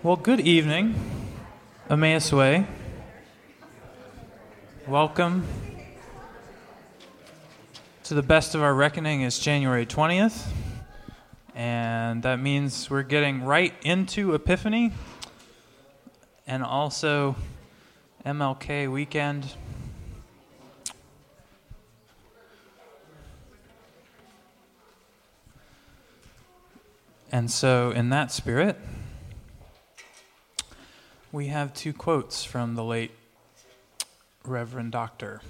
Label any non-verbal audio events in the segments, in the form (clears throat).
Well, good evening, Emmaus Way. Welcome to the best of our reckoning is January 20th, and that means we're getting right into Epiphany and also MLK weekend. And so, in that spirit, we have two quotes from the late Reverend Doctor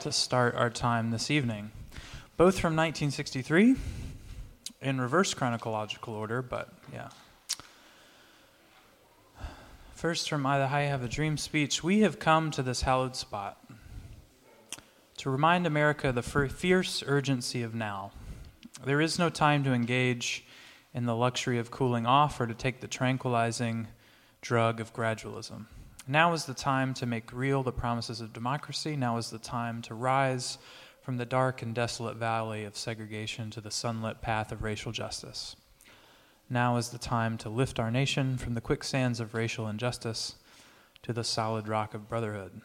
to start our time this evening, both from 1963 in reverse chronological order, but yeah. First, from I Have a Dream speech, we have come to this hallowed spot to remind America the fierce urgency of now. There is no time to engage in the luxury of cooling off or to take the tranquilizing drug of gradualism. Now is the time to make real the promises of democracy. Now is the time to rise from the dark and desolate valley of segregation to the sunlit path of racial justice. Now is the time to lift our nation from the quicksands of racial injustice to the solid rock of brotherhood.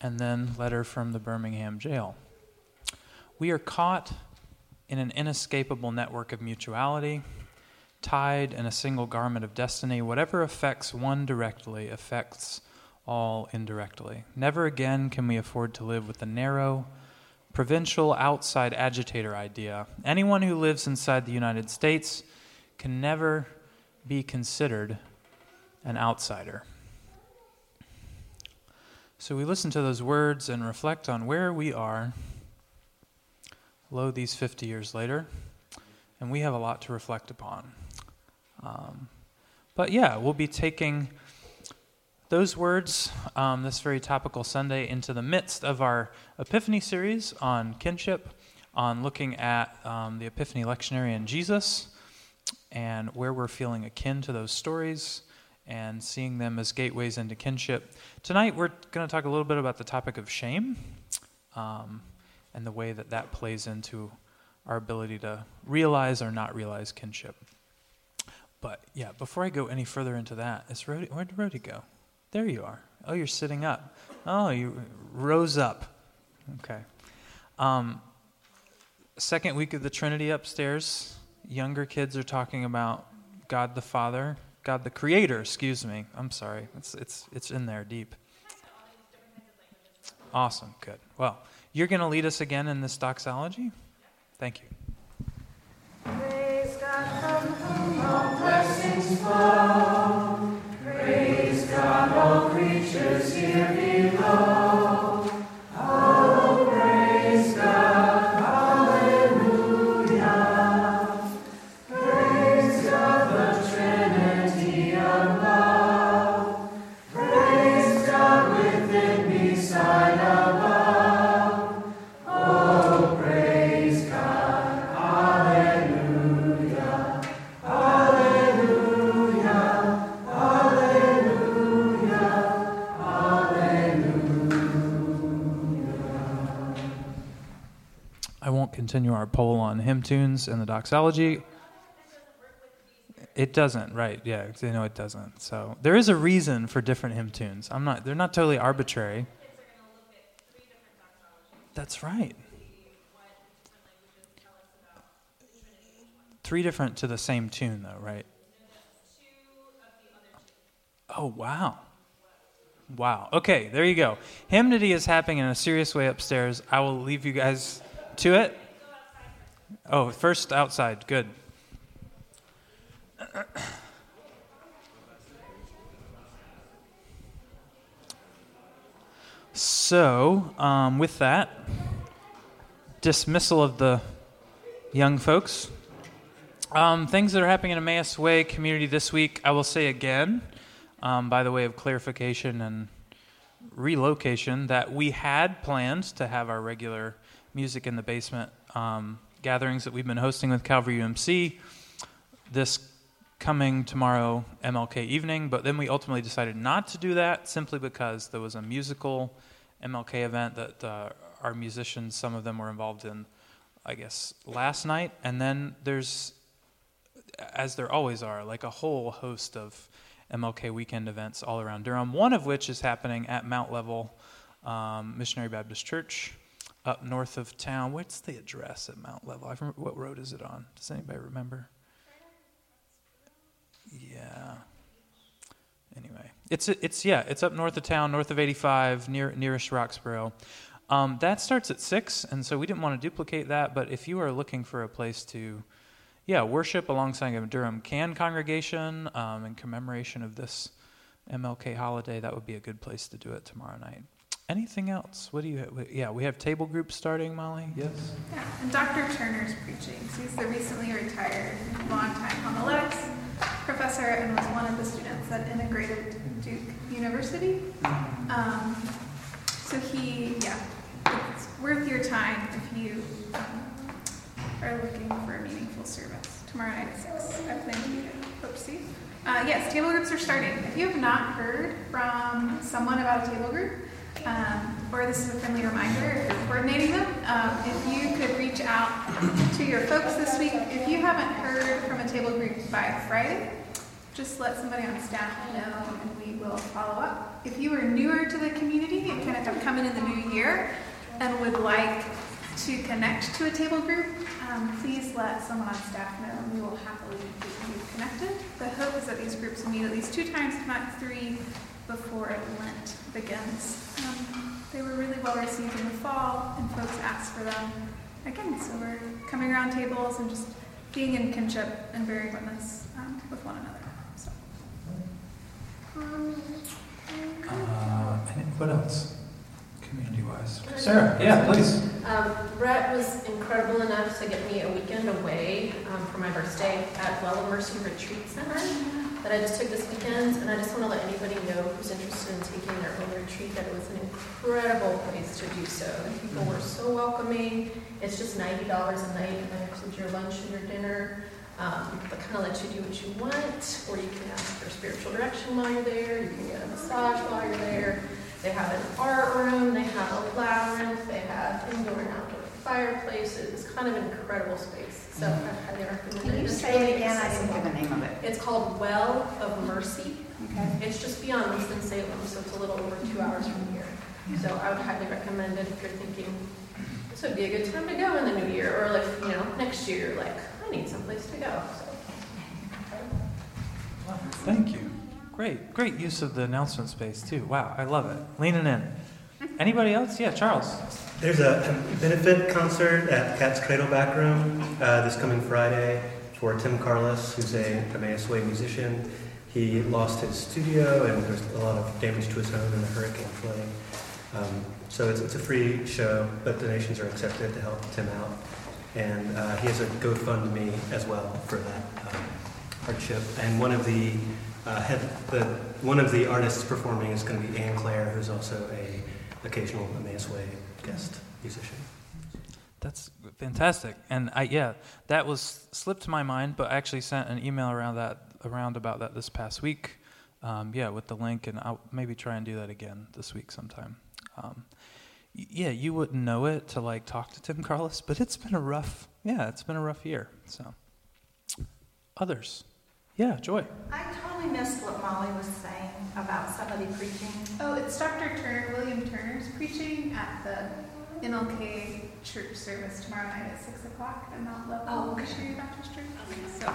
And then, letter from the Birmingham jail. We are caught in an inescapable network of mutuality, tied in a single garment of destiny. Whatever affects one directly affects all indirectly. Never again can we afford to live with the narrow, provincial, outside agitator idea. Anyone who lives inside the United States can never be considered an outsider. So we listen to those words and reflect on where we are lo, these 50 years later, and we have a lot to reflect upon. Um, but yeah, we'll be taking those words um, this very topical Sunday into the midst of our Epiphany series on kinship, on looking at um, the Epiphany lectionary and Jesus, and where we're feeling akin to those stories and seeing them as gateways into kinship. Tonight, we're going to talk a little bit about the topic of shame. Um, and the way that that plays into our ability to realize or not realize kinship. But yeah, before I go any further into that, is Rody, where did Rody go? There you are. Oh, you're sitting up. Oh, you rose up. Okay. Um, second week of the Trinity upstairs. Younger kids are talking about God the Father, God the Creator. Excuse me. I'm sorry. It's it's it's in there deep. Awesome. Good. Well. You're going to lead us again in this doxology? Thank you. Praise God, all creatures here below. Continue our poll on hymn tunes and the doxology. It doesn't, right? Yeah, you know it doesn't. So there is a reason for different hymn tunes. I'm not; they're not totally arbitrary. That's right. Three different to the same tune, though, right? Oh wow. Wow. Okay, there you go. Hymnody is happening in a serious way upstairs. I will leave you guys to it. Oh, first outside. Good. So, um, with that, dismissal of the young folks. Um, things that are happening in Emmaus Way community this week, I will say again, um, by the way of clarification and relocation, that we had planned to have our regular music in the basement um, gatherings that we've been hosting with Calvary UMC this coming tomorrow MLK evening, but then we ultimately decided not to do that simply because there was a musical MLK event that uh, our musicians, some of them were involved in, I guess, last night. And then there's as there always are, like a whole host of MLK weekend events all around Durham. One of which is happening at Mount Level um, Missionary Baptist Church up north of town. What's the address at Mount Level? I remember, what road is it on? Does anybody remember? Yeah. Anyway, it's it's yeah, it's up north of town, north of 85, near nearest Roxboro. Um, that starts at six, and so we didn't want to duplicate that. But if you are looking for a place to, yeah, worship alongside a Durham Can congregation um, in commemoration of this MLK holiday, that would be a good place to do it tomorrow night. Anything else? What do you? Have? Yeah, we have table groups starting, Molly. Yes. Yeah, and Dr. Turner's preaching. So he's the recently retired, longtime homiletics professor, and was one of the students that integrated Duke University. Um, so he, yeah, it's worth your time if you um, are looking for a meaningful service tomorrow night at six. I plan to be there. Hope see. Uh, yes, table groups are starting. If you have not heard from someone about a table group, um, or this is a friendly reminder if you're coordinating them, um, if you could reach out to your folks this week. If you haven't heard from a table group by Friday, just let somebody on staff know and we will follow up. If you are newer to the community and kind of have come in in the new year and would like to connect to a table group, um, please let someone on staff know and we will happily get you connected. The hope is that these groups will meet at least two times, if not three, before Lent begins. Um, they were really well received in the fall, and folks asked for them again. So we're coming around tables and just being in kinship and bearing witness um, with one another. So. Uh, and what else? Community wise. Sarah, yeah, please. Um, Brett was incredible enough to get me a weekend away um, for my birthday at Well Mercy Retreat Center that I just took this weekend, and I just want to let anybody know who's interested in taking their own retreat that it was an incredible place to do so. The people were so welcoming. It's just ninety dollars a night, and that includes your lunch and your dinner. Um, but kind of let you do what you want, or you can ask for spiritual direction while you're there. You can get a massage while you're there. They have an art room, they have a labyrinth, they have indoor and outdoor fireplaces. It's kind of an incredible space. So I highly recommend Can it. you say really it again? I didn't accessible. hear the name of it. It's called Well of Mercy. Okay. It's just beyond Winston-Salem, so it's a little over two mm-hmm. hours from here. So I would highly recommend it if you're thinking, this would be a good time to go in the new year, or like, you know, next year, like, I need someplace to go, so. Thank you. Great, great use of the announcement space too. Wow, I love it. Leaning in. Anybody else? Yeah, Charles. There's a benefit concert at Cat's Cradle Back Room uh, this coming Friday for Tim Carlos, who's a Emmaus Way musician. He lost his studio and there's a lot of damage to his home in the hurricane flooding. Um, so it's, it's a free show, but donations are accepted to help Tim out. And uh, he has a GoFundMe as well for that um, hardship. And one of the uh, head, the one of the artists performing is going to be Anne Claire, who's also a occasional Emmaus Way guest musician. That's fantastic. And I yeah, that was slipped my mind, but I actually sent an email around that around about that this past week. Um, yeah, with the link, and I'll maybe try and do that again this week sometime. Um, yeah, you wouldn't know it to like talk to Tim Carlos, but it's been a rough yeah, it's been a rough year. So others, yeah, Joy. I totally missed what Molly was saying about somebody preaching. Oh, it's Dr. Turner, William Turner's preaching at the MLK church service tomorrow night at 6 o'clock at Mount Level Oh, okay. Missionary Baptist Church. So,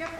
yep.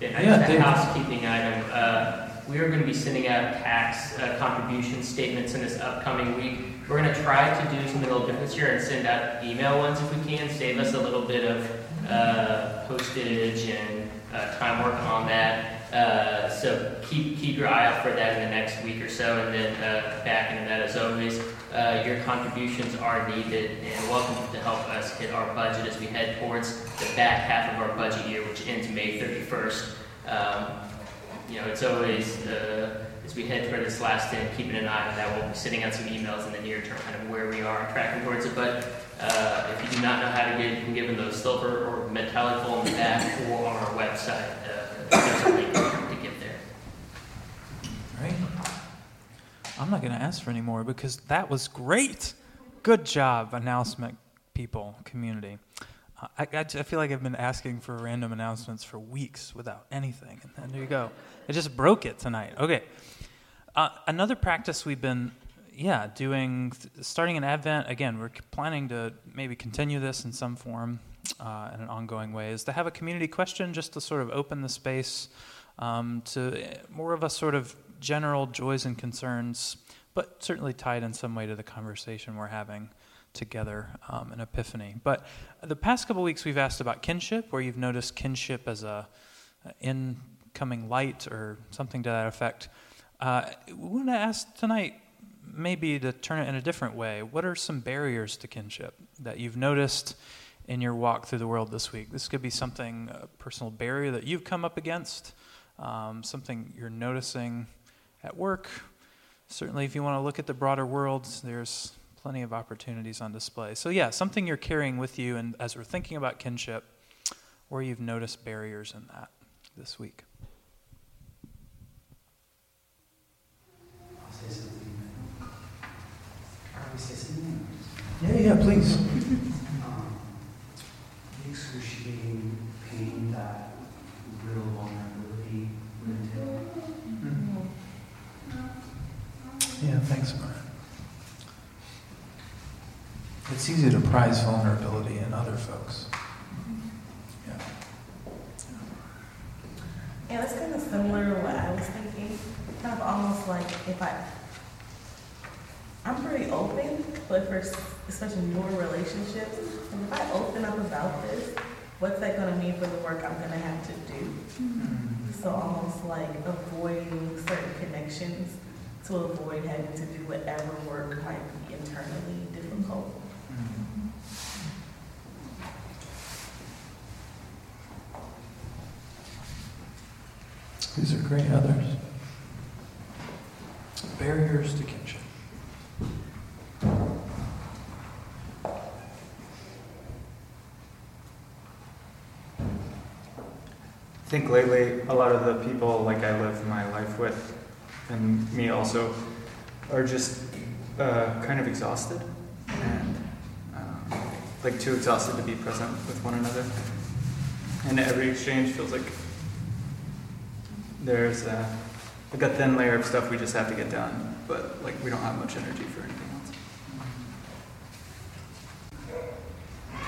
Yeah, Yeah, just a Dave. housekeeping item. Uh, We are going to be sending out tax uh, contribution statements in this upcoming week. We're going to try to do something a little different this year and send out email ones if we can, save us a little bit of uh, postage and uh, time working on that. Uh, So keep, keep your eye out for that in the next week or so. And then uh, back into that, as always, uh, your contributions are needed and welcome to help us hit our budget as we head towards the back half of our budget year, which ends May 31st. Um, you know, it's always, uh, as we head toward this last end, keeping an eye on that. We'll be sending out some emails in the near term, kind of where we are tracking towards it. But uh, if you do not know how to get you can give them those silver or metallic foil in the back or on our website. Uh, to get there. Right. I'm not going to ask for any more because that was great. Good job, announcement people, community. I, I, I feel like I've been asking for random announcements for weeks without anything, and then there you go. I just broke it tonight. Okay. Uh, another practice we've been, yeah, doing, starting in Advent, again, we're planning to maybe continue this in some form uh, in an ongoing way, is to have a community question just to sort of open the space um, to more of a sort of general joys and concerns, but certainly tied in some way to the conversation we're having together um, in Epiphany. But the past couple weeks we've asked about kinship, where you've noticed kinship as a incoming light or something to that effect. Uh, we want to ask tonight, maybe to turn it in a different way. What are some barriers to kinship that you've noticed in your walk through the world this week? This could be something, a personal barrier that you've come up against, um, something you're noticing at work. Certainly, if you want to look at the broader world, there's plenty of opportunities on display. So, yeah, something you're carrying with you, and as we're thinking about kinship, where you've noticed barriers in that this week. I'll say something. I'll say something. Yeah, yeah, please. Um, the excruciating pain that real vulnerability would entail. Yeah, thanks, Mark. It's easy to prize vulnerability in other folks. Yeah. Yeah, that's kind of similar to what I was thinking. Kind of almost like if I, I'm pretty open, but for especially newer relationships, and if I open up about this, what's that going to mean for the work I'm going to have to do? Mm-hmm. So almost like avoiding certain connections to avoid having to do whatever work might be internally difficult. Mm-hmm. These are great others. Barriers to kinship. I think lately, a lot of the people like I live my life with, and me also, are just uh, kind of exhausted and um, like too exhausted to be present with one another. And every exchange feels like there's a, like a thin layer of stuff we just have to get done, but like we don't have much energy for anything else.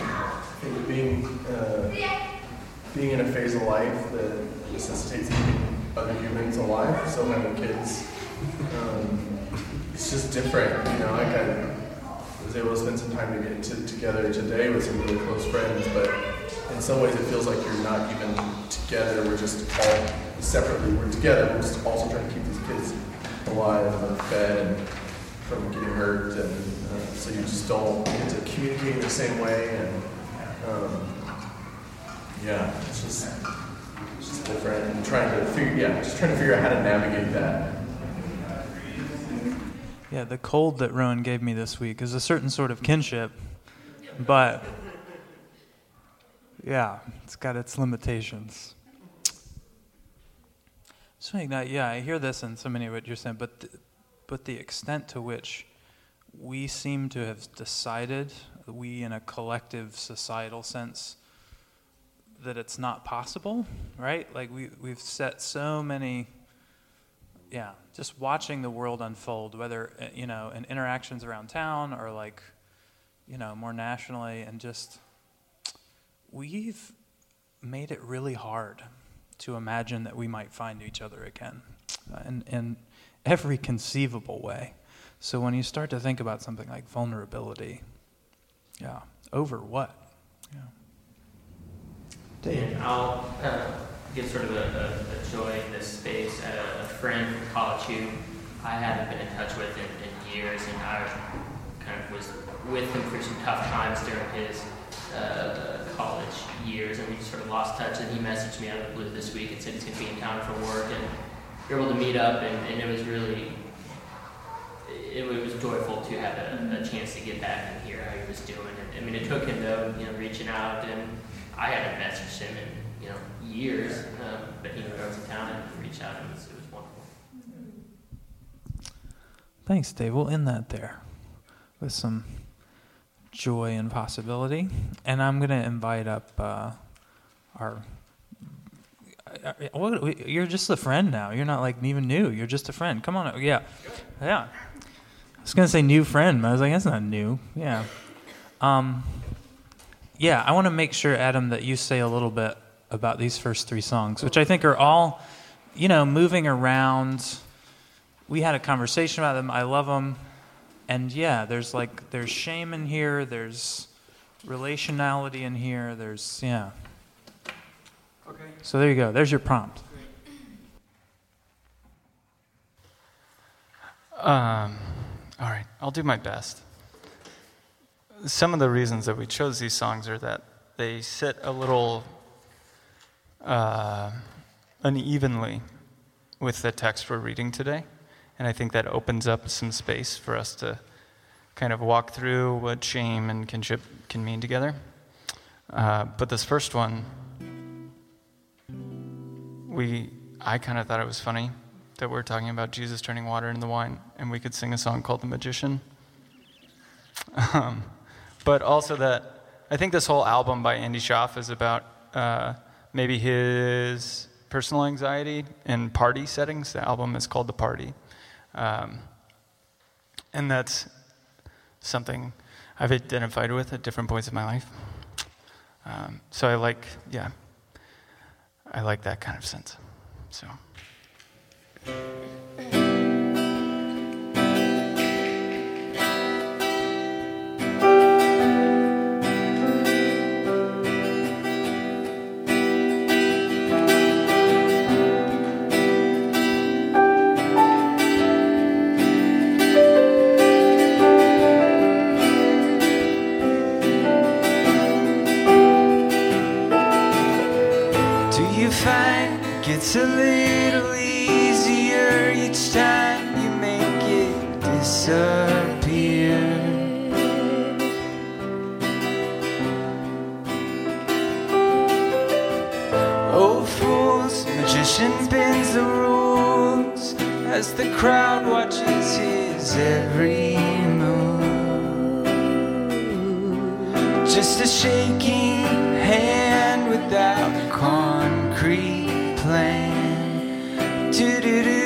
I think being uh, being in a phase of life that necessitates other humans alive, so having kids, um, it's just different. You know, like I was able to spend some time to get to, together today with some really close friends, but in some ways it feels like you're not even together. We're just all separately. We're together. We're just also trying to keep these kids alive and fed and from getting hurt, and uh, so you just don't get to communicate in the same way and. Um, yeah, it's just, it's just different and trying to figure, yeah, just trying to figure out how to navigate that. Yeah, the cold that Rowan gave me this week is a certain sort of kinship, but yeah, it's got its limitations. So yeah, I hear this in so many of what you're saying, but but the extent to which we seem to have decided, we in a collective societal sense, that it's not possible, right? Like we we've set so many yeah, just watching the world unfold, whether uh, you know in interactions around town or like you know more nationally, and just we've made it really hard to imagine that we might find each other again, uh, in in every conceivable way. So when you start to think about something like vulnerability, yeah, over what? And I'll uh, give sort of a, a, a joy in this space. A, a friend from college who I haven't been in touch with in, in years, and I kind of was with him for some tough times during his uh, college years, and we sort of lost touch. And he messaged me out of the blue this week and said he's going to be in town for work, and we were able to meet up, and, and it was really it, it was joyful to have a, a chance to get back and hear how he was doing. And, I mean, it took him though, you know, reaching out, and I hadn't messaged him in you know years, um, but he knew I was in town and reached out, and it was, it was wonderful. Thanks, Dave. We'll end that there with some joy and possibility. And I'm going to invite up uh, our. uh, what- You're just a friend now. You're not like even new. You're just a friend. Come on. Yeah. Yeah. I was going to say new friend, but I was like, that's not new. Yeah. Um, yeah, I want to make sure, Adam, that you say a little bit about these first three songs, which I think are all, you know, moving around. We had a conversation about them. I love them. And yeah, there's like, there's shame in here, there's relationality in here, there's, yeah. Okay. So there you go. There's your prompt. Um, all right, I'll do my best. Some of the reasons that we chose these songs are that they sit a little uh, unevenly with the text we're reading today. And I think that opens up some space for us to kind of walk through what shame and kinship can mean together. Uh, but this first one, we, I kind of thought it was funny that we're talking about Jesus turning water into wine, and we could sing a song called The Magician. (laughs) Um, but also that I think this whole album by Andy Schauf is about uh, maybe his personal anxiety in party settings. The album is called The Party. Um, and that's something I've identified with at different points in my life. Um, so I like, yeah, I like that kind of sense. So. A little easier each time you make it disappear? Oh, fools, magician bends the rules as the crowd watches his every move. Just a shaking hand without plan. Do-do-do-do-do-do.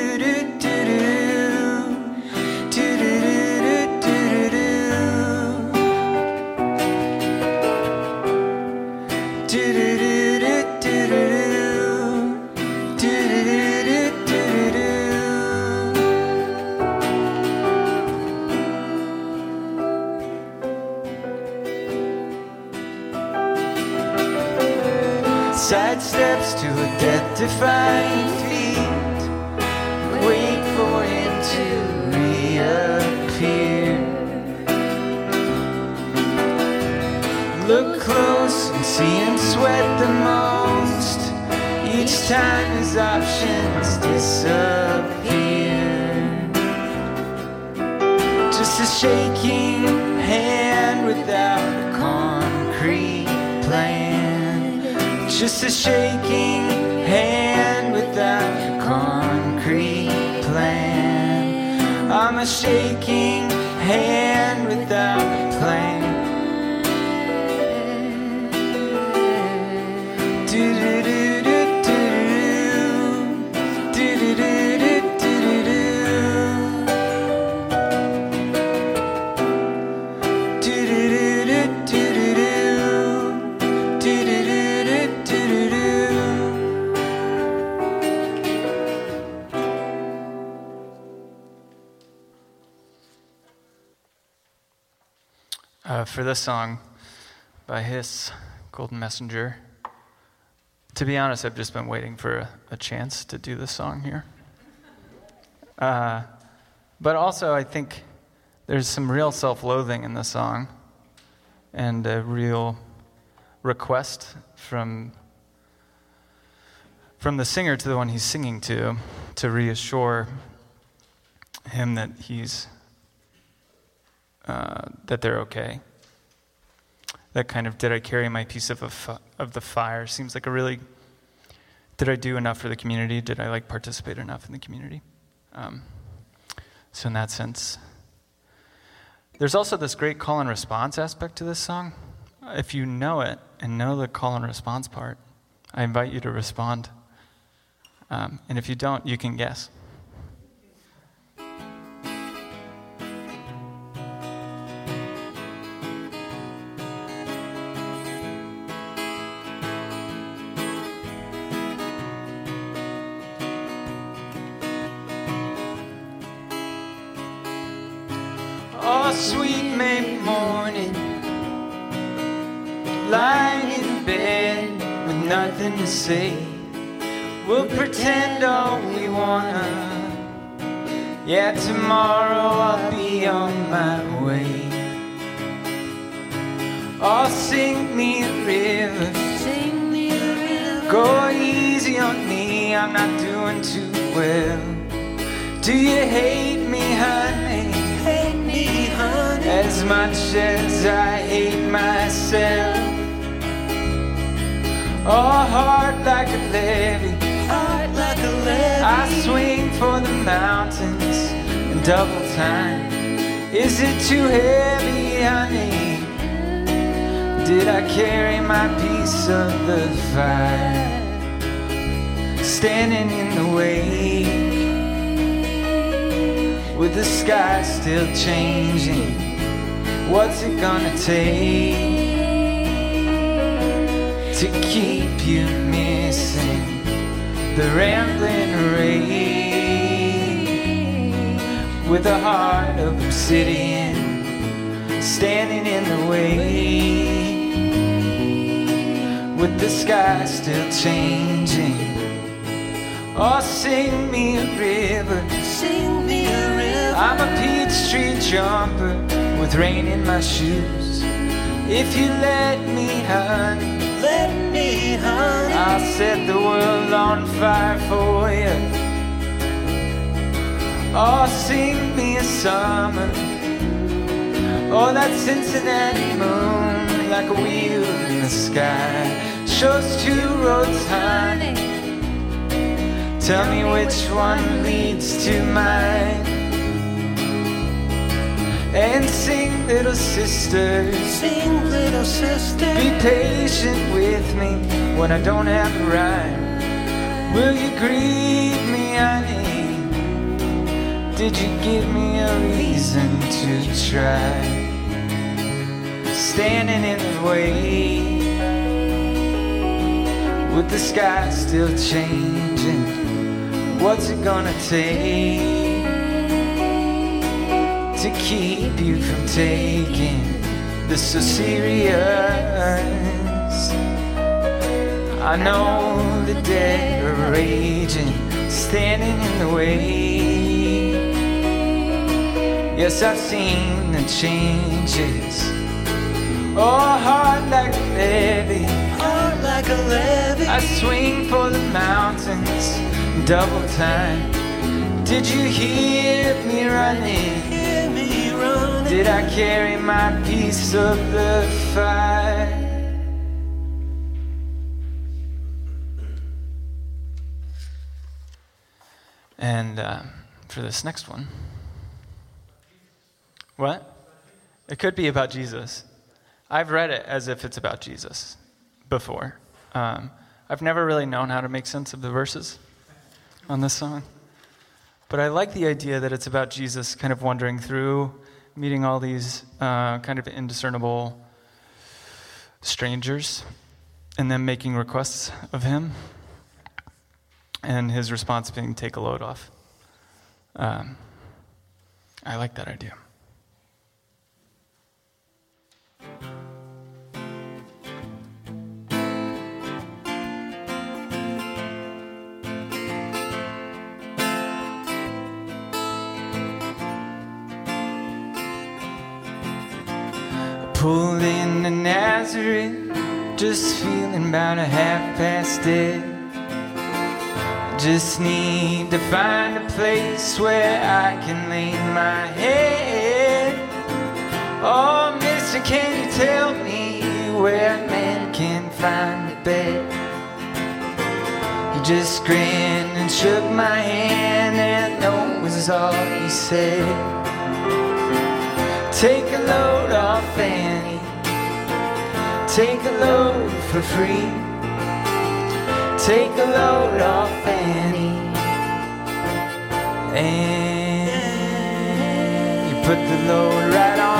This song by Hiss Golden Messenger. To be honest, I've just been waiting for a, a chance to do this song here. Uh, but also, I think there's some real self loathing in the song and a real request from, from the singer to the one he's singing to to reassure him that he's uh, that they're okay. That kind of did I carry my piece of of the fire seems like a really did I do enough for the community? Did I like participate enough in the community? Um, so in that sense, There's also this great call and response aspect to this song. If you know it and know the call and response part, I invite you to respond. Um, and if you don't, you can guess. We'll pretend all we wanna. Yeah, tomorrow I'll be on my way. Oh, sing me a river, sing me a river. Go easy on me, I'm not doing too well. Do you hate me, honey? Hate me, honey. As much as I hate myself. Oh, heart like a levee. Heart like a levee. I swing for the mountains in double time. Is it too heavy, honey? Did I carry my piece of the fire? Standing in the way with the sky still changing. What's it gonna take to keep you missing the rambling rain with a heart of obsidian standing in the way with the sky still changing? Oh, sing me a river, sing me a river. I'm a peach tree jumper with rain in my shoes. If you let me, honey, let me, honey, I'll set the world on fire for you. Oh, sing me a summer. Oh, that Cincinnati moon, like a wheel in the sky, shows two roads, honey. Tell me which one leads to mine. And sing, little sister. Sing, little sister. Be patient with me when I don't have a rhyme. Will you greet me, honey? Did you give me a reason to try? Standing in the way with the sky still changing. What's it gonna take to keep you from taking this so serious? I know the dead are raging, standing in the way. Yes, I've seen the changes. Oh, heart like a levee, heart like a levee. I swing for the mountains double time. Did you hear me running? Did I carry my piece of the fire? And uh, for this next one, what? It could be about Jesus. I've read it as if it's about Jesus before. Um, I've never really known how to make sense of the verses on this song. But I like the idea that it's about Jesus kind of wandering through, meeting all these uh, kind of indiscernible strangers, and then making requests of him, and his response being, take a load off. Um, I like that idea. Pulled into Nazareth, just feeling about a half past dead. Just need to find a place where I can lay my head. Oh, mister, can you tell me where a man can find a bed? He just grinned and shook my hand, and that was all he said. Take a load off Fanny. Take a load for free. Take a load off Fanny. And you put the load right on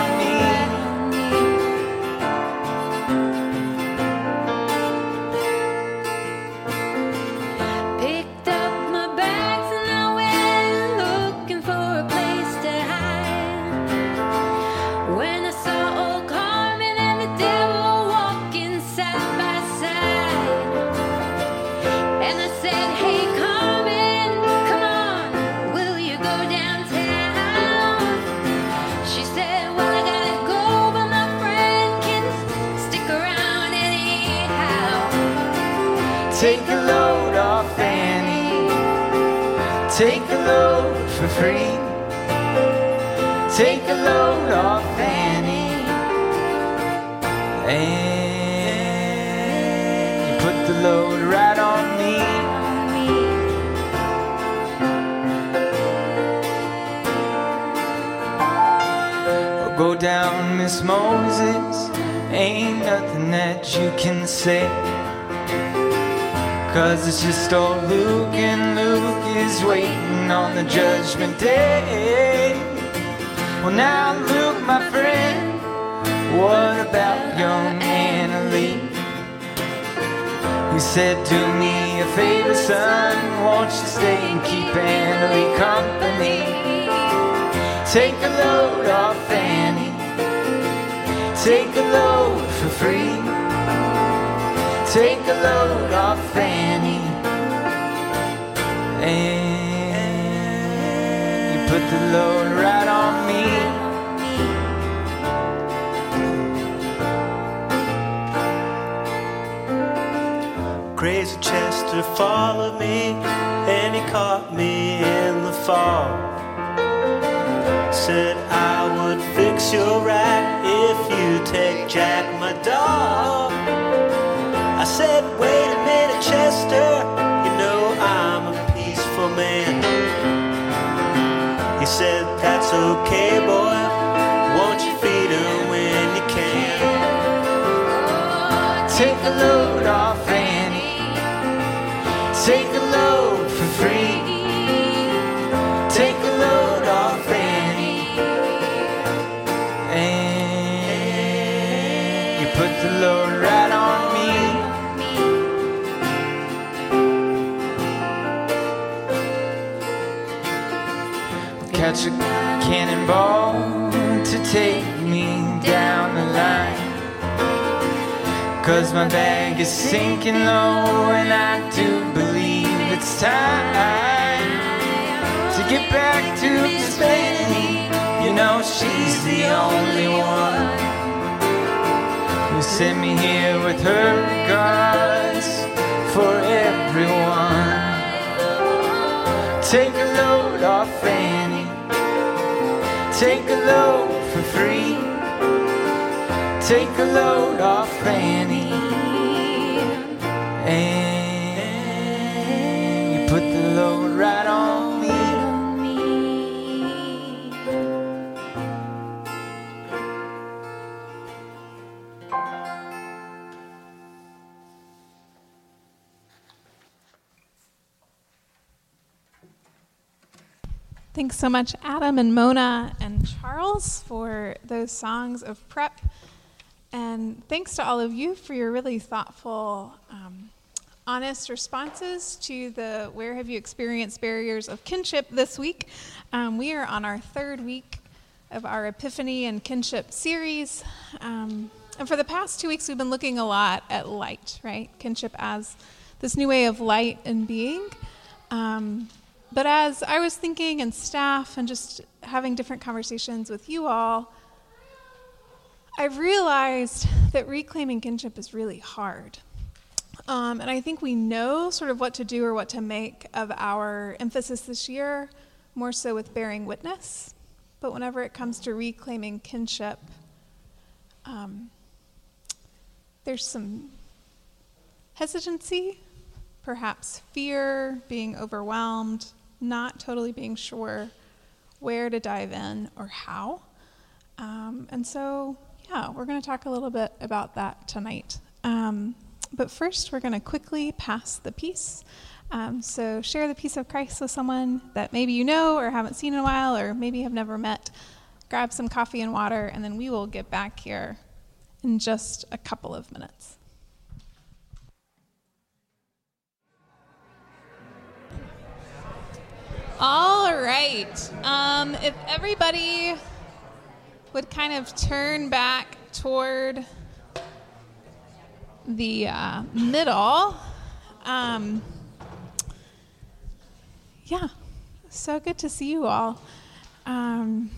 for free. Take a load off Fanny. And you put the load right on me. Or go down, Miss Moses. Ain't nothing that you can say. Cause it's just old Luke, and Luke is waiting on the judgment day. Well, now, Luke, my friend, what about young Anna Lee? He said, Do me a favor, son, won't you stay and keep Anna Lee company? Take a load off Fanny, take a load for free. Take a load off Fanny the load right on me Crazy Chester followed me and he caught me in the fall. Said I would fix your right if you take Jack, my dog. I said, wait a minute, Chester, you know I'm a peaceful man. Said, that's okay, boy. Won't you feed him when you can? Take a load off Fanny Take a Catch a cannonball to take me down the line. Cause my bag is sinking low and I do believe it's time To get back to Miss Fanny You know she's the only one Who sent me here with her regards For everyone. Take a load off Fanny Take a load for free. Take a load off Fanny And Thanks so much, Adam and Mona and Charles, for those songs of prep. And thanks to all of you for your really thoughtful, um, honest responses to the Where Have You Experienced Barriers of Kinship this week. Um, we are on our third week of our Epiphany and Kinship series. Um, and for the past two weeks, we've been looking a lot at light, right? Kinship as this new way of light and being. Um, but as I was thinking and staff and just having different conversations with you all, I realized that reclaiming kinship is really hard. Um, and I think we know sort of what to do or what to make of our emphasis this year, more so with bearing witness. But whenever it comes to reclaiming kinship, um, there's some hesitancy, perhaps fear, being overwhelmed, not totally being sure where to dive in or how. Um, and so, yeah, we're going to talk a little bit about that tonight. Um, but first, we're going to quickly pass the peace. Um, so, share the peace of Christ with someone that maybe you know or haven't seen in a while, or maybe have never met. Grab some coffee and water, and then we will get back here in just a couple of minutes. All right. Um, if everybody would kind of turn back toward the uh, middle. Um, yeah, so good to see you all. Um,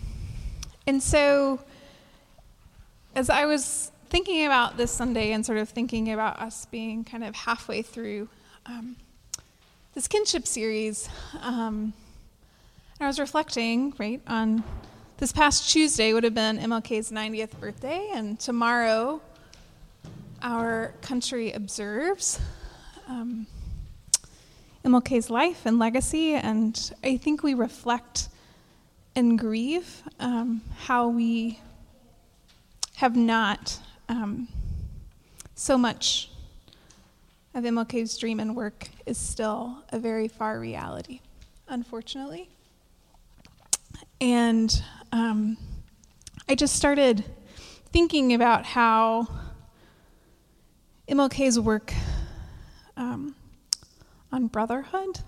and so, as I was thinking about this Sunday and sort of thinking about us being kind of halfway through um, this kinship series, um, I was reflecting, right, on this past Tuesday would have been MLK's 90th birthday, and tomorrow our country observes um, MLK's life and legacy, and I think we reflect and grieve um, how we have not um, so much of MLK's dream and work is still a very far reality, unfortunately. And um, I just started thinking about how MLK's work um, on brotherhood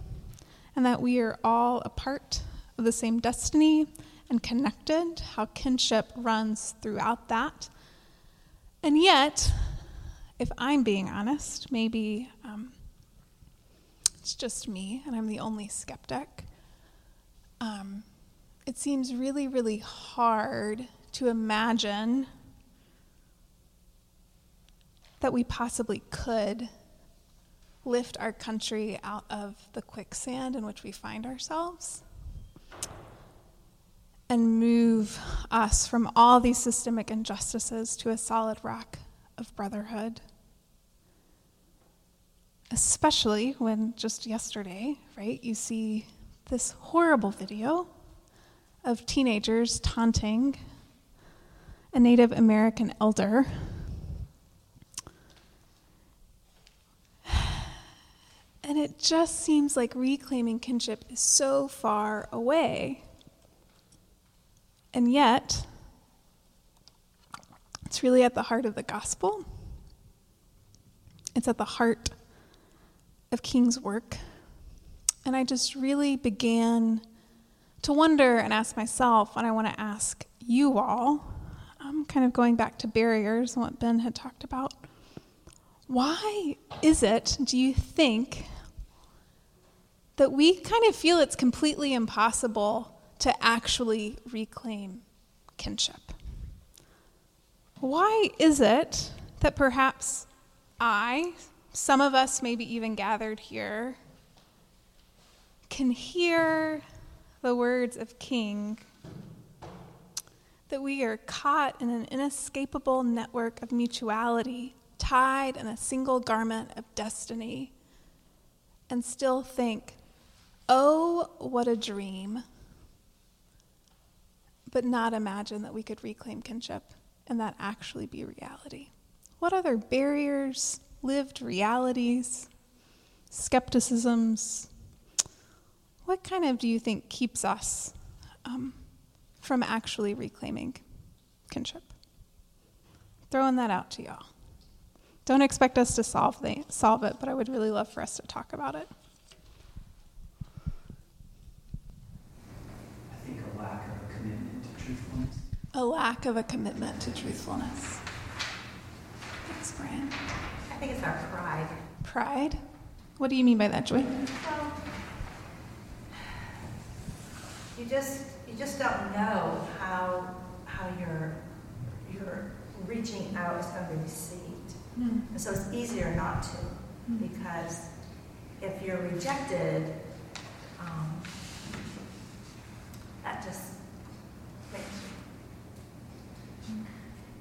and that we are all a part of the same destiny and connected, how kinship runs throughout that. And yet, if I'm being honest, maybe um, it's just me and I'm the only skeptic. Um, it seems really, really hard to imagine that we possibly could lift our country out of the quicksand in which we find ourselves and move us from all these systemic injustices to a solid rock of brotherhood. Especially when just yesterday, right, you see this horrible video of teenagers taunting a Native American elder. And it just seems like reclaiming kinship is so far away. And yet, it's really at the heart of the gospel. It's at the heart of King's work. And I just really began to wonder and ask myself, and I want to ask you all, um, kind of going back to barriers and what Ben had talked about. Why is it, do you think, that we kind of feel it's completely impossible to actually reclaim kinship? Why is it that perhaps I, some of us maybe even gathered here, can hear the words of King that we are caught in an inescapable network of mutuality, tied in a single garment of destiny, and still think, oh, what a dream, but not imagine that we could reclaim kinship and that actually be reality. What other barriers, lived realities, skepticisms, what kind of do you think keeps us um, from actually reclaiming kinship? Throwing that out to y'all. Don't expect us to solve, the, solve it, but I would really love for us to talk about it. I think a lack of a commitment to truthfulness. A lack of a commitment to truthfulness. Thanks, Brian. I think it's our pride. Pride? What do you mean by that, Joy? Well, you just you just don't know how how your your reaching out is going to be received, Mm. and so it's easier not to Mm. because if you're rejected, um, that just makes you.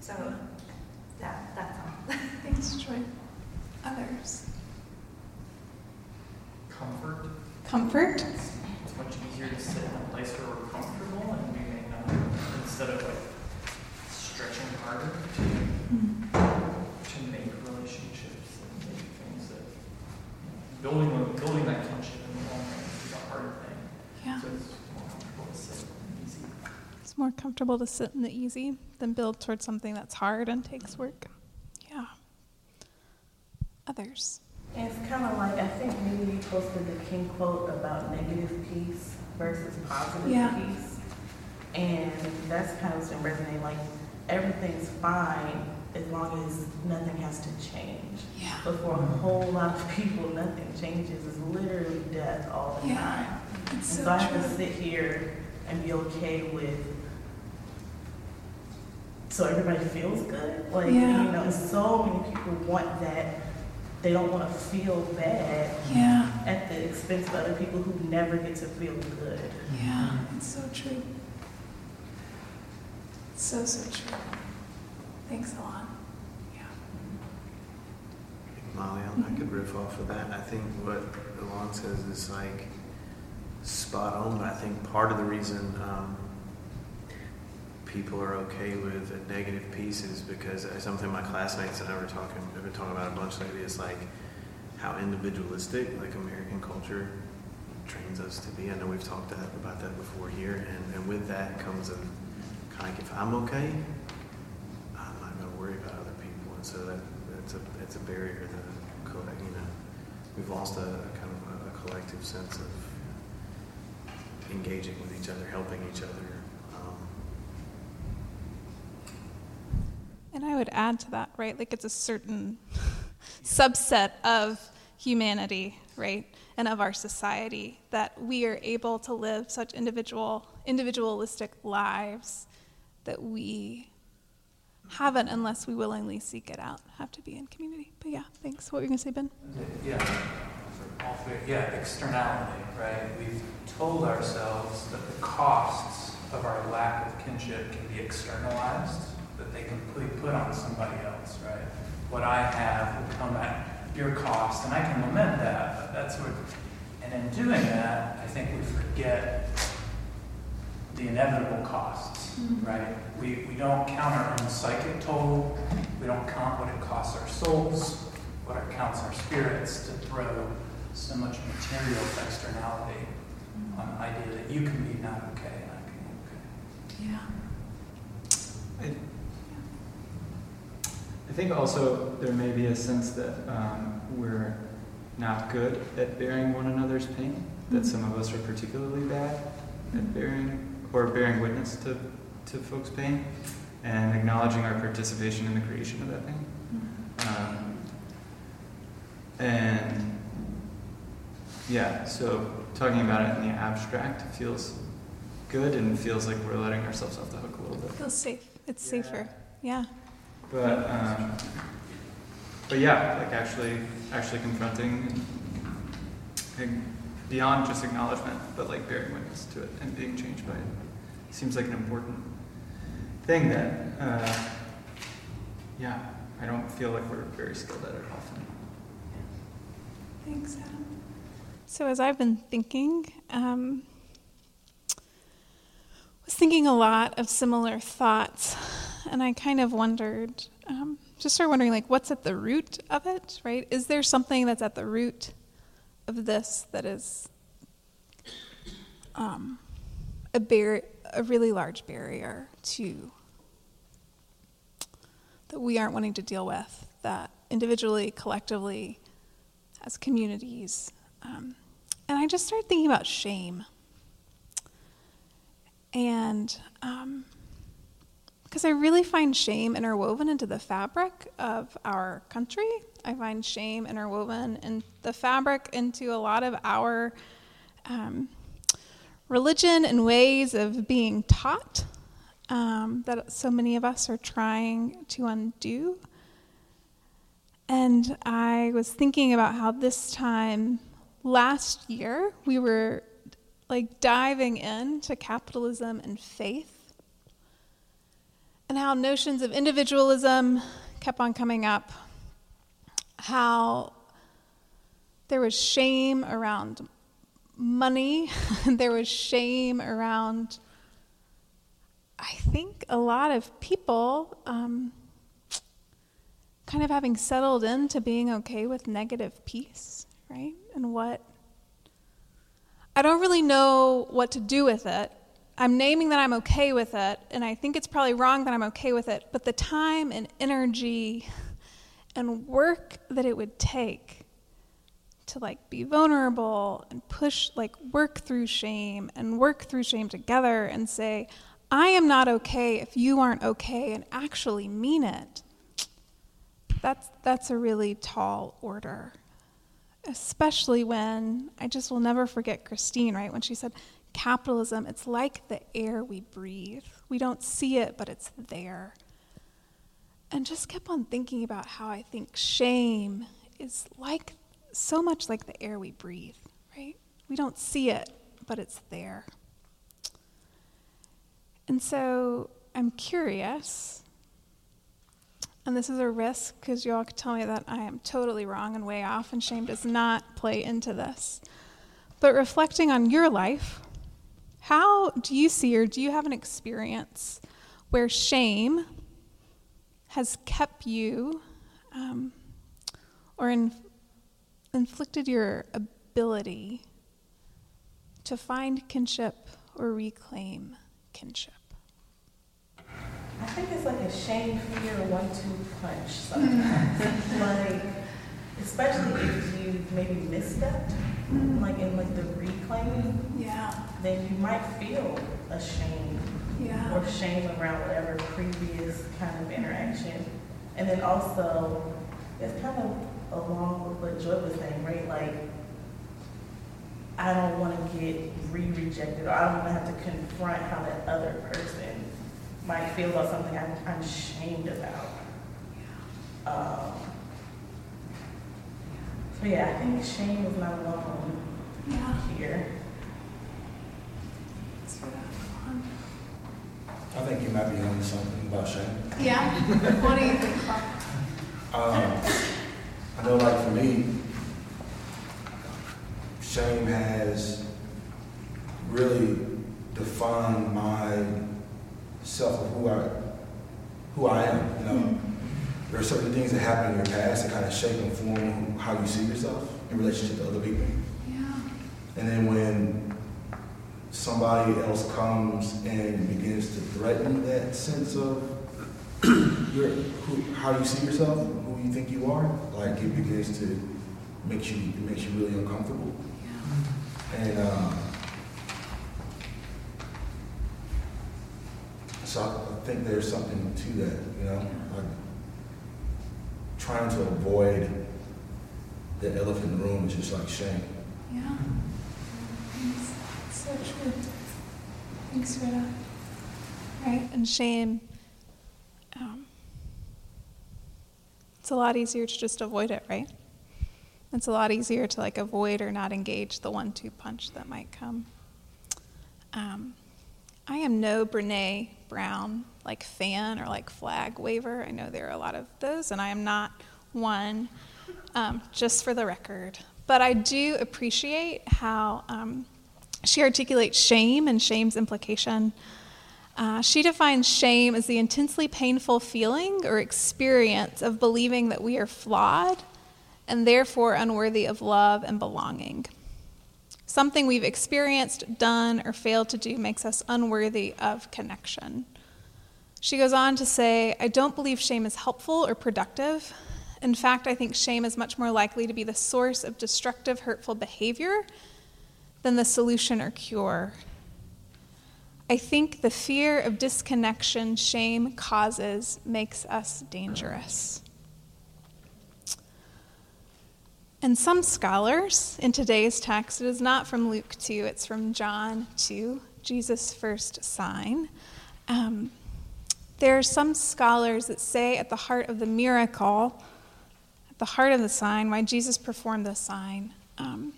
So that that's all. (laughs) Thanks, Joy. Others? Comfort. Comfort? It's easier to sit in a place where we're comfortable and we may not, instead of like stretching harder to, to make relationships and make things that building building that kinship in the long run is a hard thing. Yeah. So it's more comfortable to sit and easy. It's more comfortable to sit in the easy than build towards something that's hard and takes work. Yeah. Others. It's kind of like, I think maybe you posted the King quote about negative peace versus positive Yeah. peace. And that's kind of what's been resonating, like, everything's fine as long as nothing has to change. Yeah. But for a whole lot of people, nothing changes. It's literally death all the Yeah. time. It's and so so I have to true. sit here and be okay with so everybody feels good. Like Yeah. you know, so many people want that. They don't want to feel bad Yeah. At the expense of other people who never get to feel good. Yeah. It's so true. So, so true. Thanks a lot. Yeah. Molly, I I could riff off of that. I think what Alon says is like spot on, but I think part of the reason um, people are okay with a negative peace is because uh, something my classmates and I were talking, have been talking about a bunch lately is like how individualistic like American culture trains us to be. I know we've talked about that before here, and, and with that comes a kind of if I'm okay, I'm not going to worry about other people, and so that that's a that's a barrier that you know we've lost a, a kind of a, a collective sense of engaging with each other, helping each other. Um, And I would add to that, right? Like it's a certain subset of humanity, right? And of our society that we are able to live such individual individualistic lives that we haven't unless we willingly seek it out, have to be in community. But yeah, thanks. What were you gonna say, Ben? Yeah. Yeah, externality, right? We've told ourselves that the costs of our lack of kinship can be externalized, that they can be put on somebody else, right? What I have will come at your cost, and I can lament that, but that's what, and in doing that, I think we forget the inevitable costs, mm-hmm. right? We, we don't count our own psychic toll, we don't count what it costs our souls, what it counts our spirits to throw so much material externality mm-hmm. on the idea that you can be not okay and I can be okay. Yeah. I, I think also there may be a sense that um, we're not good at bearing one another's pain, that some of us are particularly bad at bearing or bearing witness to, to folks' pain and acknowledging our participation in the creation of that pain. Um, and yeah, so talking about it in the abstract feels good and feels like we're letting ourselves off the hook a little bit. Feels safe. It's safer. Yeah. But um, but yeah, like actually actually confronting and beyond just acknowledgement, but like bearing witness to it and being changed by it seems like an important thing that uh, yeah, I don't feel like we're very skilled at it often. Thanks, Adam. So as I've been thinking, um, was thinking a lot of similar thoughts, and I kind of wondered, um, just started wondering, like, what's at the root of it, right? Is there something that's at the root of this that is um, a bar- a really large barrier to that we aren't wanting to deal with, that individually, collectively, as communities. Um, and I just started thinking about shame. And because I really find shame interwoven into the fabric of our country, I find shame interwoven in the fabric into a lot of our um, religion and ways of being taught um, that so many of us are trying to undo. And I was thinking about how this time last year we were like diving into capitalism and faith, and how notions of individualism kept on coming up, how there was shame around money, (laughs) there was shame around I think a lot of people um, kind of having settled into being okay with negative peace, right? And what I don't really know what to do with it. I'm naming that I'm okay with it, and I think it's probably wrong that I'm okay with it, but the time and energy and work that it would take to like be vulnerable and push like work through shame and work through shame together and say I am not okay if you aren't okay and actually mean it. That's that's a really tall order. Especially when I just will never forget Christine, right? When she said capitalism, it's like the air we breathe. We don't see it, but it's there. And just kept on thinking about how I think shame is like so much like the air we breathe, right? We don't see it, but it's there. And so I'm curious, and this is a risk because you all could tell me that I am totally wrong and way off, and shame does not play into this. But reflecting on your life, how do you see or do you have an experience where shame has kept you um, or in, inflicted your ability to find kinship or reclaim kinship? I think it's like a shame, fear, one-two punch sometimes. (laughs) like, especially if you maybe misstepped, like in like the reclaiming. Yeah. Then you might feel ashamed. Yeah. Or shame around whatever previous kind of interaction. And then also, it's kind of along with what Joy was saying, right? Like, I don't want to get re-rejected, or I don't want to have to confront how that other person might feel about something I'm, I'm ashamed about. Um, so yeah, I think shame is not alone here. I think you might be onto something about shame. Yeah? what do you think about (laughs) Um, I know, like for me, shame has really defined my self of who I who I am. You know, there are certain things that happen in your past that kind of shape and form how you see yourself in relationship to other people. Yeah. And then when somebody else comes and begins to threaten that sense of your, who, how you see yourself, who you think you are, like it begins to make you it makes you really uncomfortable. Yeah. And um, so I, think there's something to that, you know, like trying to avoid the elephant in the room is just like shame. Yeah. Thanks. So true. Thanks for that. Right? And shame, um, it's a lot easier to just avoid it, right? It's a lot easier to like avoid or not engage the one-two punch that might come. Um, I am no Brene Brown like fan or like flag waver. I know there are a lot of those, and I am not one. Um, just for the record, but I do appreciate how um, she articulates shame and shame's implication. Uh, she defines shame as the intensely painful feeling or experience of believing that we are flawed and therefore unworthy of love and belonging. Something we've experienced, done, or failed to do makes us unworthy of connection. She goes on to say, I don't believe shame is helpful or productive. In fact, I think shame is much more likely to be the source of destructive, hurtful behavior than the solution or cure. I think the fear of disconnection shame causes makes us dangerous. And some scholars in today's text, it is not from Luke 2, it's from John 2, Jesus' first sign. Um, there are some scholars that say at the heart of the miracle, at the heart of the sign, why Jesus performed the sign, um,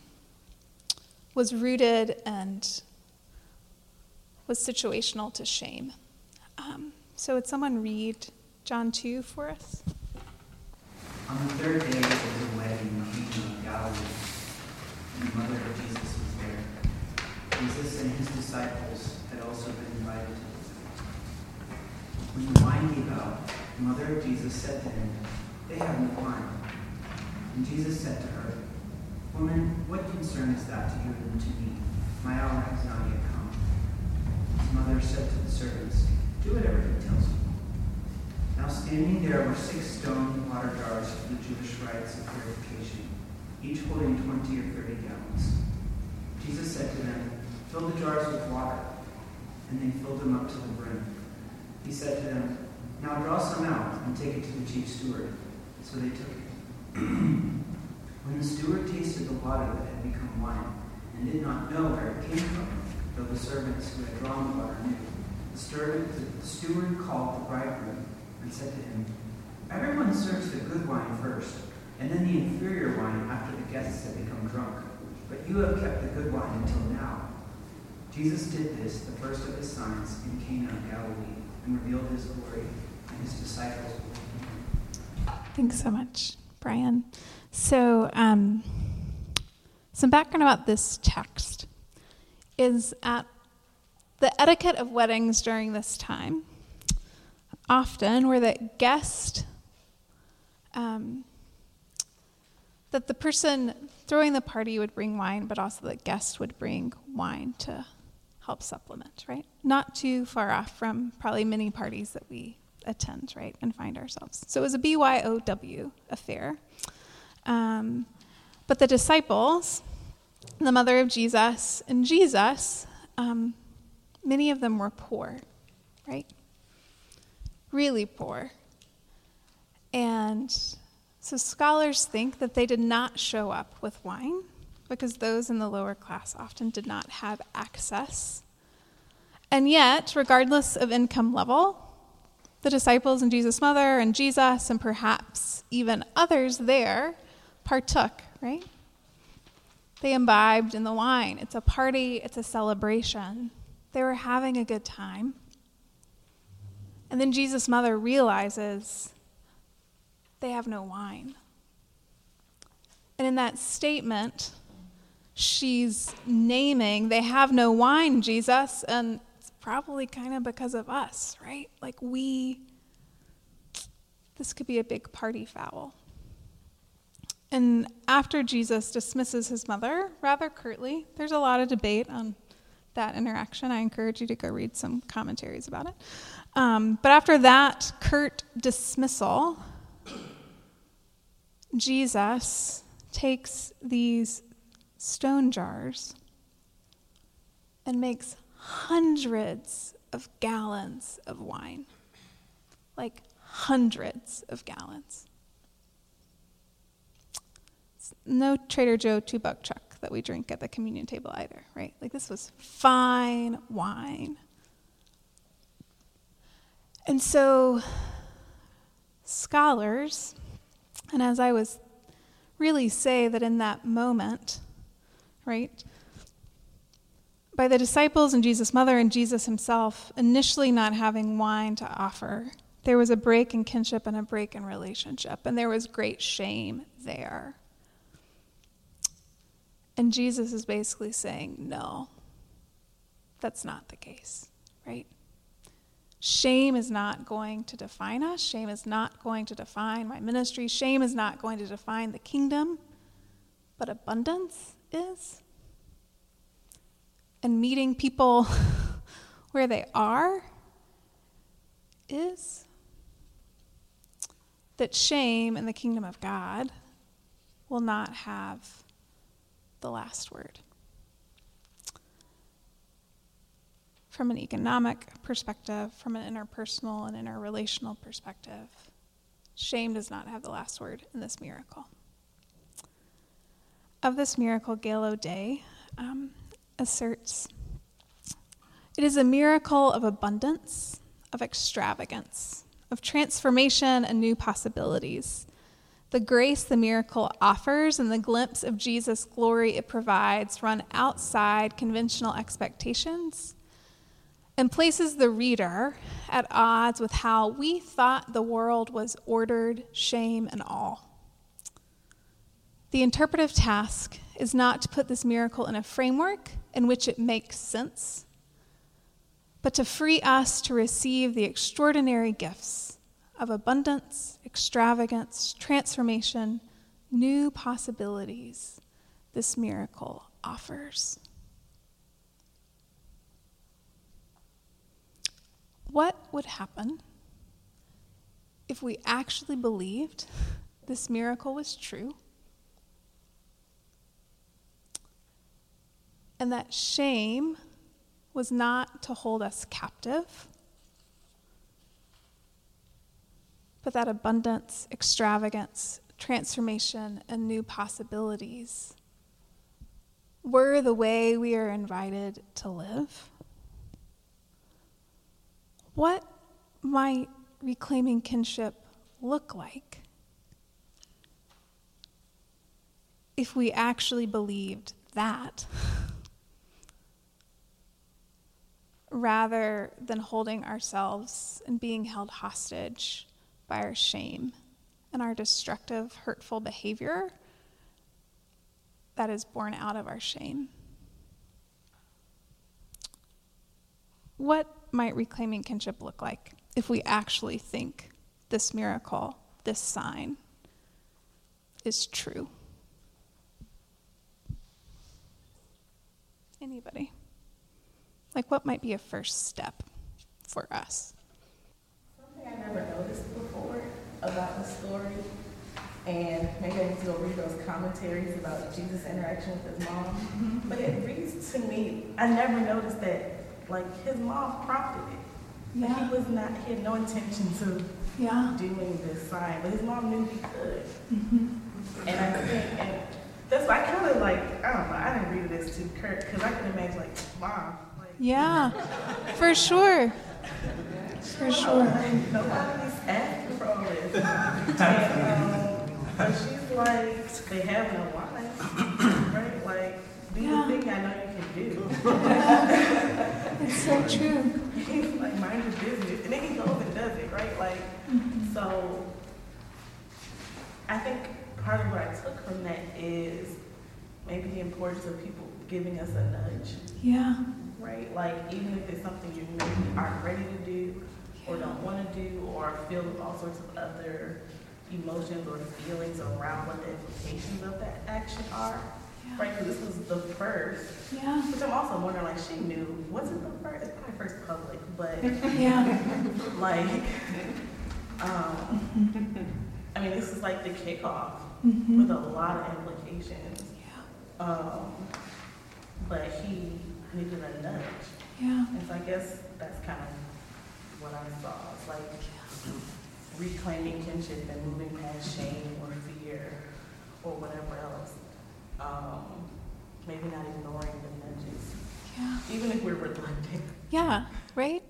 was rooted and was situational to shame. Um, so, would someone read John 2 for us? On the third day of the wedding Cana the mother of Jesus was there. Jesus and his disciples had also been invited to wedding. The wine gave out, the mother of Jesus said to him, They have no wine. And Jesus said to her, Woman, what concern is that to you and to me? My hour has not yet come. His mother said to the servants, Do whatever he tells you. Now standing there were six stone water jars for the Jewish rites of purification, each holding twenty or thirty gallons. Jesus said to them, Fill the jars with water. And they filled them up to the brim. He said to them, Now draw some out and take it to the chief steward. So they took it. (clears throat) when the steward tasted the water that had become wine, and did not know where it came from, though the servants who had drawn the water knew, the steward, the steward called the bridegroom and said to him, Everyone serves the good wine first, and then the inferior wine after the guests have become drunk. But you have kept the good wine until now. Jesus did this, the first of his signs, in Cana of Galilee, and revealed his glory, and his disciples. Thanks so much, Brian. So, um, some background about this text is at the etiquette of weddings during this time, often were that guest, um, that the person throwing the party would bring wine, but also that guests would bring wine to help supplement, right? Not too far off from probably many parties that we attend, right, and find ourselves. So it was a BYOW affair. Um, but the disciples, the mother of Jesus, and Jesus, um, many of them were poor, right? Really poor. And so scholars think that they did not show up with wine because those in the lower class often did not have access. And yet, regardless of income level, the disciples and Jesus' mother and Jesus, and perhaps even others there, partook, right? They imbibed in the wine. It's a party, it's a celebration. They were having a good time. And then Jesus' mother realizes they have no wine. And in that statement, she's naming they have no wine, Jesus, and it's probably kind of because of us, right? Like we, this could be a big party foul. And after Jesus dismisses his mother rather curtly, there's a lot of debate on that interaction. I encourage you to go read some commentaries about it. Um, but after that curt dismissal, Jesus takes these stone jars and makes hundreds of gallons of wine. Like hundreds of gallons. It's no Trader Joe two buck chuck that we drink at the communion table either, right? Like this was fine wine. And so, scholars, and as I was really say that in that moment, right, by the disciples and Jesus' mother and Jesus himself initially not having wine to offer, there was a break in kinship and a break in relationship, and there was great shame there. And Jesus is basically saying, no, that's not the case, right? Shame is not going to define us. Shame is not going to define my ministry. Shame is not going to define the kingdom, but abundance is. And meeting people (laughs) where they are is. That shame in the kingdom of God will not have the last word. From an economic perspective, from an interpersonal and interrelational perspective, shame does not have the last word in this miracle. Of this miracle, Gail O'Day um, asserts it is a miracle of abundance, of extravagance, of transformation and new possibilities. The grace the miracle offers and the glimpse of Jesus' glory it provides run outside conventional expectations and places the reader at odds with how we thought the world was ordered, shame, and all. The interpretive task is not to put this miracle in a framework in which it makes sense, but to free us to receive the extraordinary gifts of abundance, extravagance, transformation, new possibilities this miracle offers. What would happen if we actually believed this miracle was true and that shame was not to hold us captive, but that abundance, extravagance, transformation, and new possibilities were the way we are invited to live? What might reclaiming kinship look like if we actually believed that (laughs) rather than holding ourselves and being held hostage by our shame and our destructive, hurtful behavior that is born out of our shame? What might reclaiming kinship look like if we actually think this miracle, this sign, is true? Anybody? Like, what might be a first step for us? Something I never noticed before about the story, and maybe I need to go read those commentaries about Jesus' interaction with his mom. Mm-hmm. But it reads to me, I never noticed that, like, his mom prompted it. Like, Yeah. he was not, he had no intention to Yeah. doing this sign, but his mom knew he could. Mm-hmm. And I think, and that's why I kind of like, I don't know, I didn't read this to Kurt, because I can imagine, like, mom, like, Yeah, for sure. For sure. Nobody's asking for all this. and, um, but she's like, they have no life, right? Like, do Yeah. the thing I know you can do. (laughs) (laughs) It's so true. He's like, mind your business. And then he goes and does it, right? Like, Mm-hmm. so I think part of what I took from that is maybe the importance of people giving us a nudge. Yeah. Right? Like, even if it's something you maybe aren't ready to do or don't want to do or feel all sorts of other emotions or feelings around what the implications of that action are. Right? Because this was the first. Yeah. Which I'm also wondering, like, she knew. Was it the first? It's probably first public, but. (laughs) Yeah. (laughs) like, um, I mean, this is like the kickoff Mhm. with a lot of implications. Yeah. Um, but he needed a nudge. Yeah. And so I guess that's kind of what I saw. It's like reclaiming kinship and moving past shame or fear or whatever else. Um, maybe not ignoring the nudges. Yeah. Even if we're reluctant. Yeah, right?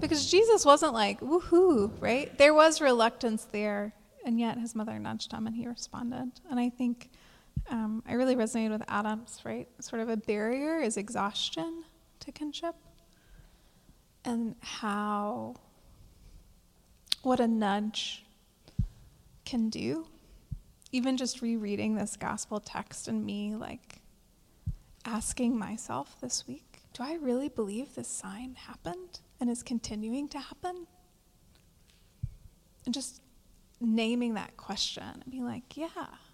Because Jesus wasn't like, woohoo, right? There was reluctance there, and yet his mother nudged him and he responded. And I think um, I really resonated with Adams, right? Sort of a barrier is exhaustion to kinship, and how what a nudge can do. Even just rereading this gospel text and me like asking myself this week, do I really believe this sign happened and is continuing to happen? And just naming that question and being like, yeah,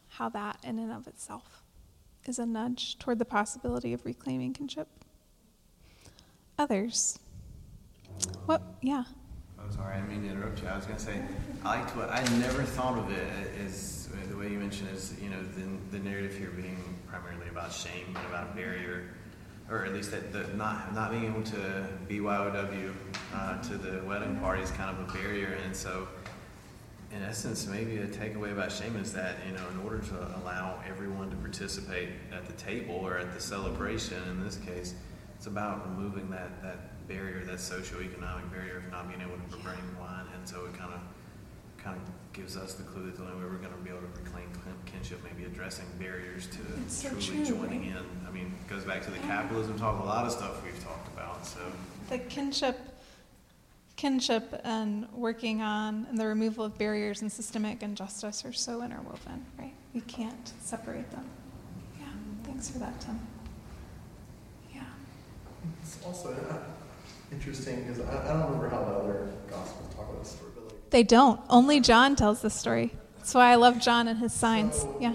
how that in and of itself is a nudge toward the possibility of reclaiming kinship. Others. What? Yeah. I'm sorry, I didn't mean to interrupt you. I was going to say, I liked what I never thought of it as the way you mentioned is, you know, the, the narrative here being primarily about shame and about a barrier, or at least that the, not not being able to BYOW uh, to the wedding party is kind of a barrier, and so. In essence, maybe a takeaway about shame is that you know, in order to allow everyone to participate at the table or at the celebration, in this case, it's about removing that, that barrier, that socioeconomic barrier of not being able to bring wine, and so it kind of kind of gives us the clue that the only way we're going to be able to reclaim kin- kinship, maybe addressing barriers to It's so truly true, joining right? in. I mean, it goes back to the capitalism talk, a lot of stuff we've talked about. So The kinship, kinship and working on and the removal of barriers and systemic injustice are so interwoven, right? We can't separate them. Yeah, thanks for that, Tim. Yeah. It's also uh, interesting because I, I don't remember how the other gospels talk about this story, but like They don't. Only John tells the story. That's why I love John and his signs. So- Yeah.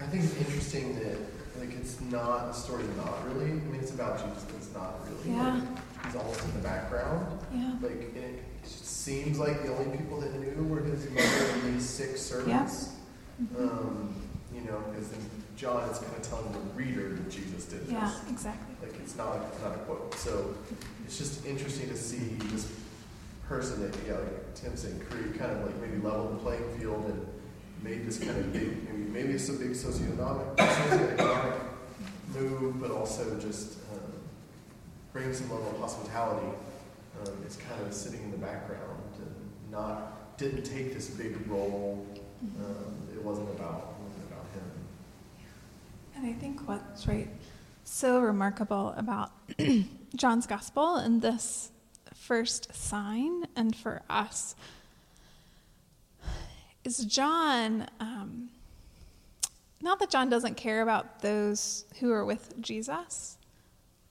I think it's interesting that like it's not a story not really. I mean it's about Jesus, but it's not really. Yeah. Like, he's almost in the background. Yeah. Like and it seems like the only people that knew were his mother and these six servants. Um, you know, because John is kind of telling the reader that Jesus did this. Yeah, exactly. Like it's not it's not a quote. So it's just interesting to see this person that yeah, like Tim said, create kind of like maybe level the playing field and made this kind of big maybe maybe it's a big socioeconomic socioeconomic move, but also just um, bringing some level of hospitality. Um, it's kind of sitting in the background and not didn't take this big role. Um, it wasn't about it wasn't about him. And I think what's right so remarkable about (clears throat) John's gospel and this first sign, and for us, is John. Um, not that John doesn't care about those who are with Jesus,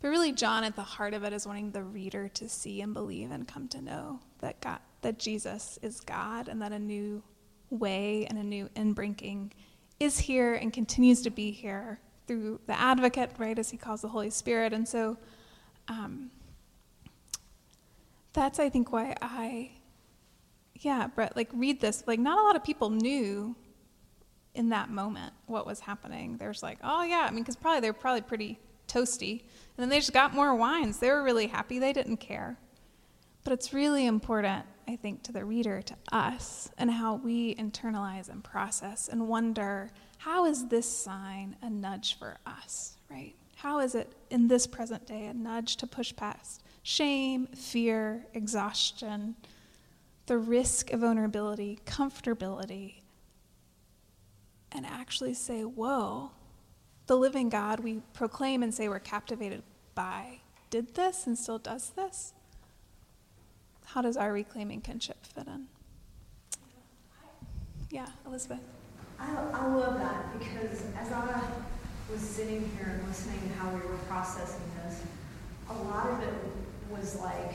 but really, John at the heart of it is wanting the reader to see and believe and come to know that God, that Jesus is God, and that a new way and a new inbreaking is here and continues to be here through the advocate, right, as he calls the Holy Spirit. And so um, that's, I think, why I, yeah, Brett, like read this. Like, not a lot of people knew in that moment what was happening. There's like, oh, yeah, I mean, because probably they're probably pretty toasty. And then they just got more wines. They were really happy. They didn't care. But it's really important, I think, to the reader, to us, and how we internalize and process and wonder how is this sign a nudge for us, right? How is it in this present day a nudge to push past shame, fear, exhaustion, the risk of vulnerability, comfortability, and actually say, whoa, the living God we proclaim and say we're captivated by did this and still does this? How does our reclaiming kinship fit in? Yeah, Elizabeth. I, I love that because as I was sitting here and listening to how we were processing this, a lot of it was like,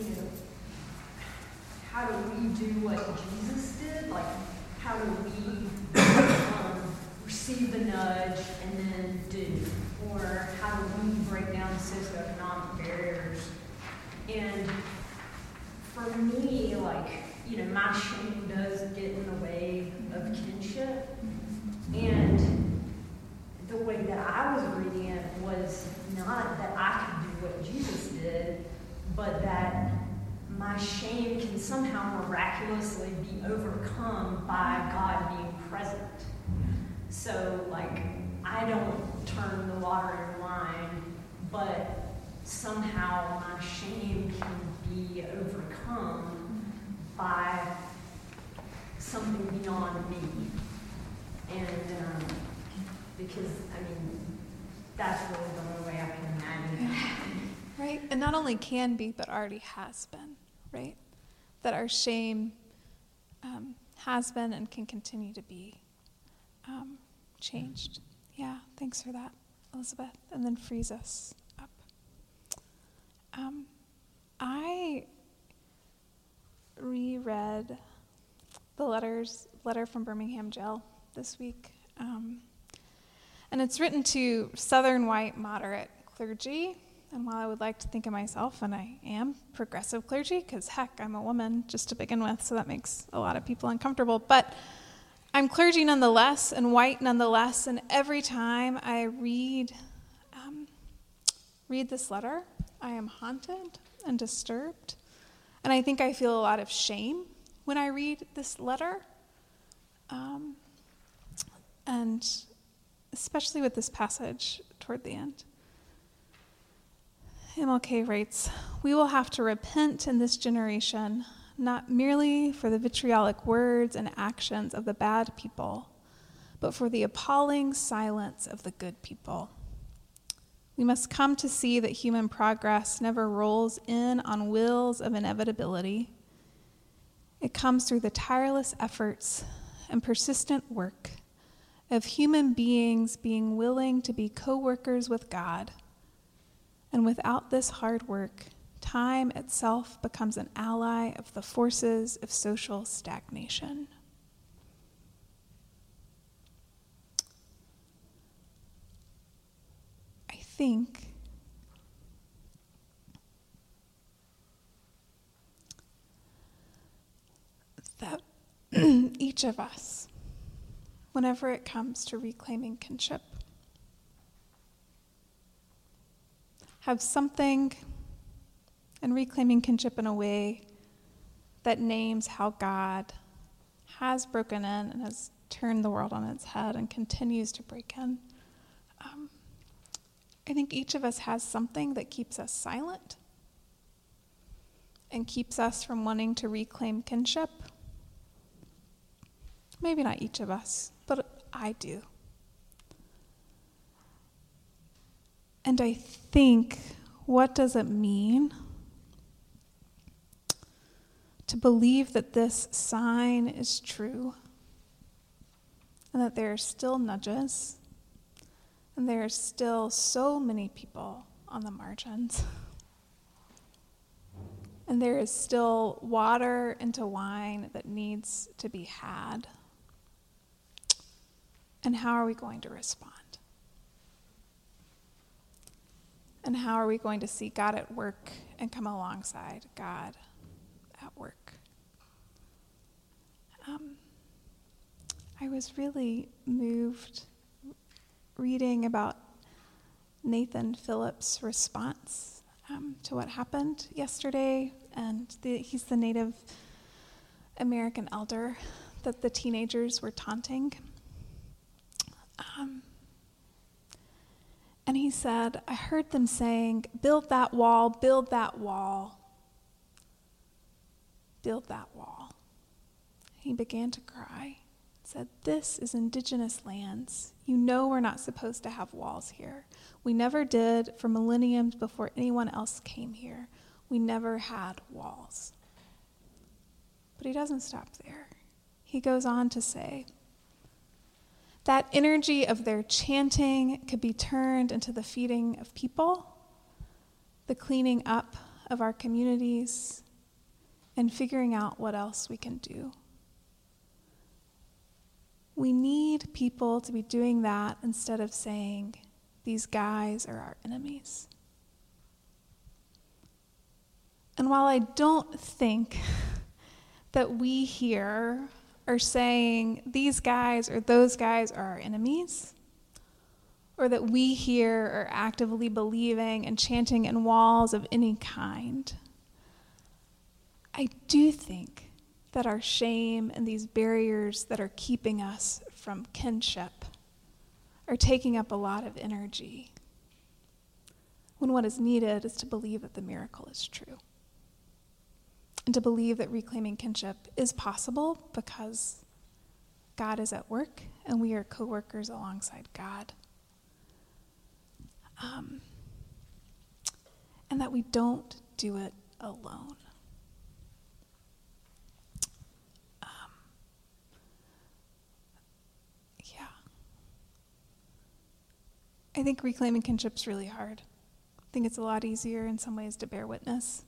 you know, how do we do what Jesus did? Like, how do we um, receive the nudge and then do? Or how do we break down the socioeconomic barriers? And for me, like, you know, my shame does get in the way of kinship. And the way that I was reading it was not that I could do what Jesus did, but that my shame can somehow miraculously be overcome by God being present. So, like, I don't turn the water into wine, but somehow my shame can be overcome by something beyond me. And um, because, I mean, that's really the only way I can imagine. (sighs) Right? And not only can be, but already has been, right? That our shame um, has been and can continue to be um, changed. Yeah, thanks for that, Elizabeth. And then frees us up. Um, I reread the letters letter from Birmingham jail this week, um, and it's written to Southern white moderate clergy. And while I would like to think of myself, and I am progressive clergy, because heck, I'm a woman just to begin with, so that makes a lot of people uncomfortable. But I'm clergy nonetheless, and white nonetheless. And every time I read um, read this letter, I am haunted and disturbed. And I think I feel a lot of shame when I read this letter. Um, and especially with this passage toward the end. MLK writes We will have to repent in this generation, not merely for the vitriolic words and actions of the bad people, but for the appalling silence of the good people. We must come to see that human progress never rolls in on wheels of inevitability. It comes through the tireless efforts and persistent work of human beings being willing to be co workers with God. And without this hard work, time itself becomes an ally of the forces of social stagnation. I think that (clears throat) each of us, whenever it comes to reclaiming kinship, have something and reclaiming kinship in a way that names how God has broken in and has turned the world on its head and continues to break in. Um, I think each of us has something that keeps us silent and keeps us from wanting to reclaim kinship. Maybe not each of us, I do. And I think, what does it mean to believe that this sign is true and that there are still nudges and there are still so many people on the margins? And there is still water into wine that needs to be had. And how are we going to respond? And how are we going to see God at work and come alongside God at work? Um, I was really moved reading about Nathan Phillips' response um, to what happened yesterday, and the, he's the Native American elder that the teenagers were taunting. Um, and he said, I heard them saying, Build that wall, build that wall, build that wall. He began to cry. Said, This is indigenous lands. You know we're not supposed to have walls here. We never did for millenniums before anyone else came here. We never had walls. But he doesn't stop there. He goes on to say, that energy of their chanting could be turned into the feeding of people, the cleaning up of our communities, and figuring out what else we can do. We need people to be doing that instead of saying, these guys are our enemies. And while I don't think (laughs) that we here are saying these guys or those guys are our enemies, or that we here are actively believing and chanting in walls of any kind. I do think that our shame and these barriers that are keeping us from kinship are taking up a lot of energy when what is needed is to believe that the miracle is true and to believe that reclaiming kinship is possible because God is at work and we are co workers alongside God. Um, and that we don't do it alone. Um, yeah. I think reclaiming kinship's really hard. I think it's a lot easier in some ways to bear witness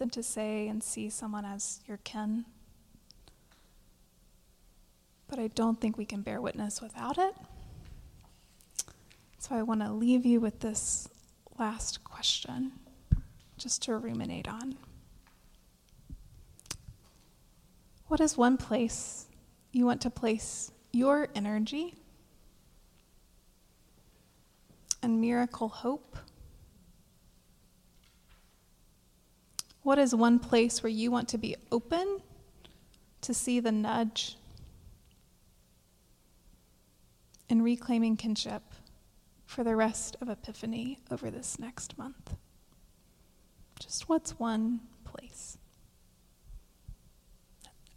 than to say and see someone as your kin. But I don't think we can bear witness without it. So I want to leave you with this last question, just to ruminate on. What is one place you want to place your energy and miracle hope? What is one place where you want to be open to see the nudge in reclaiming kinship for the rest of Epiphany over this next month? Just what's one place?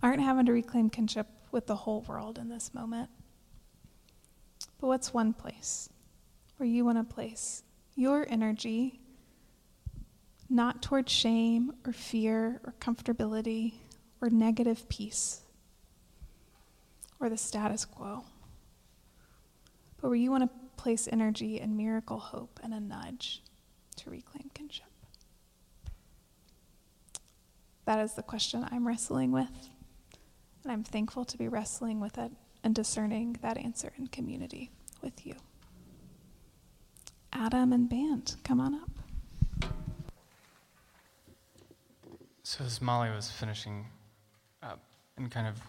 Aren't having to reclaim kinship with the whole world in this moment. But what's one place where you want to place your energy not toward shame or fear or comfortability or negative peace or the status quo, but where you want to place energy and miracle hope and a nudge to reclaim kinship. that is the question I'm wrestling with. And I'm thankful to be wrestling with it and discerning that answer in community with you. Adam and band, come on up. So as Molly was finishing up and kind of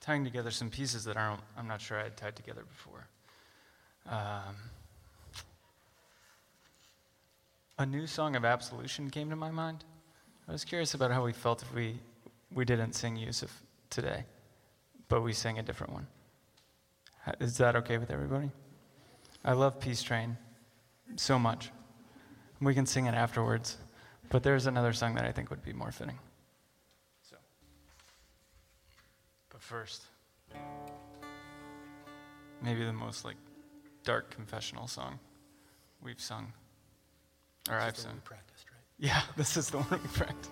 tying together some pieces that aren't, I'm not sure I had tied together before. Um, a new song of absolution came to my mind. I was curious about how we felt if we, we didn't sing Yusuf today, but we sang a different one. Is that okay with everybody? I love Peace Train so much. We can sing it afterwards, but there's another song that I think would be more fitting. So, but first, maybe the most like dark confessional song we've sung, or This I've the one sung. we practiced, right? Yeah, (laughs) this is the one we practiced.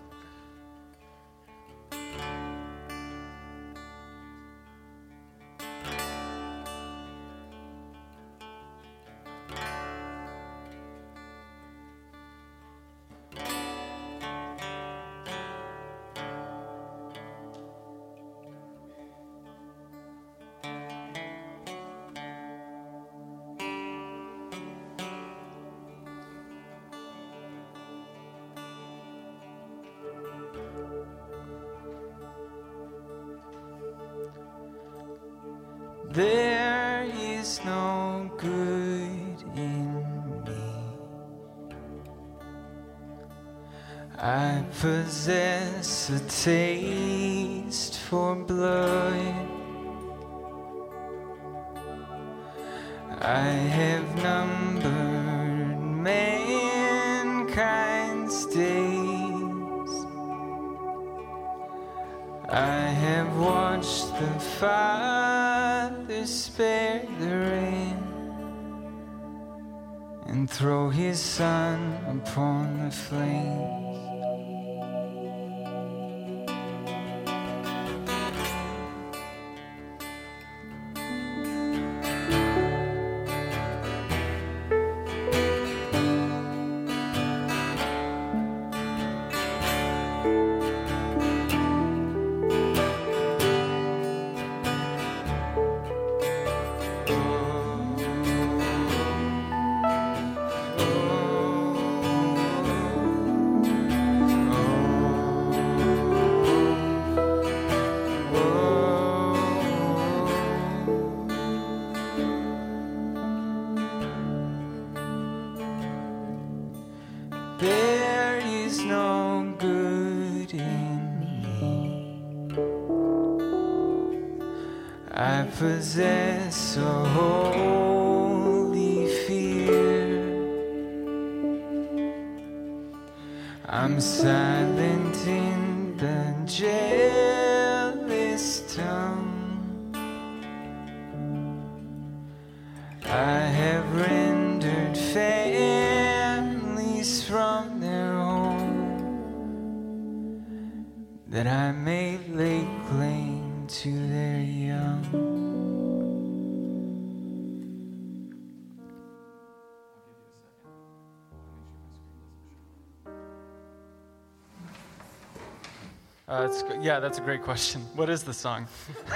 Uh, it's, g- yeah, that's a great question. What is the song?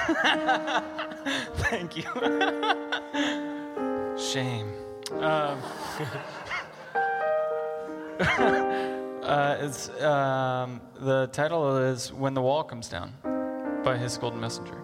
(laughs) Thank you. (laughs) Shame. Um, (laughs) uh, it's, um, the title is When the Wall Comes Down by Hiss Golden Messenger.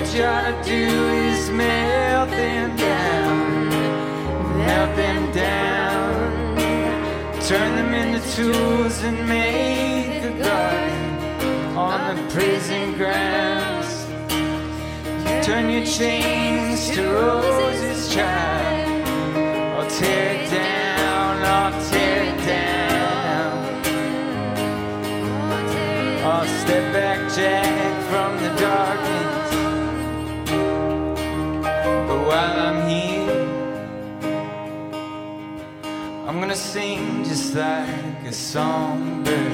What you ought to do is melt them down, melt them down, turn them into tools and make a garden on the prison grounds. Turn your chains to roses, child. I'll tear it down, I'll tear it down. I'll step back, Jack, from the darkness. I'm gonna sing just like a songbird.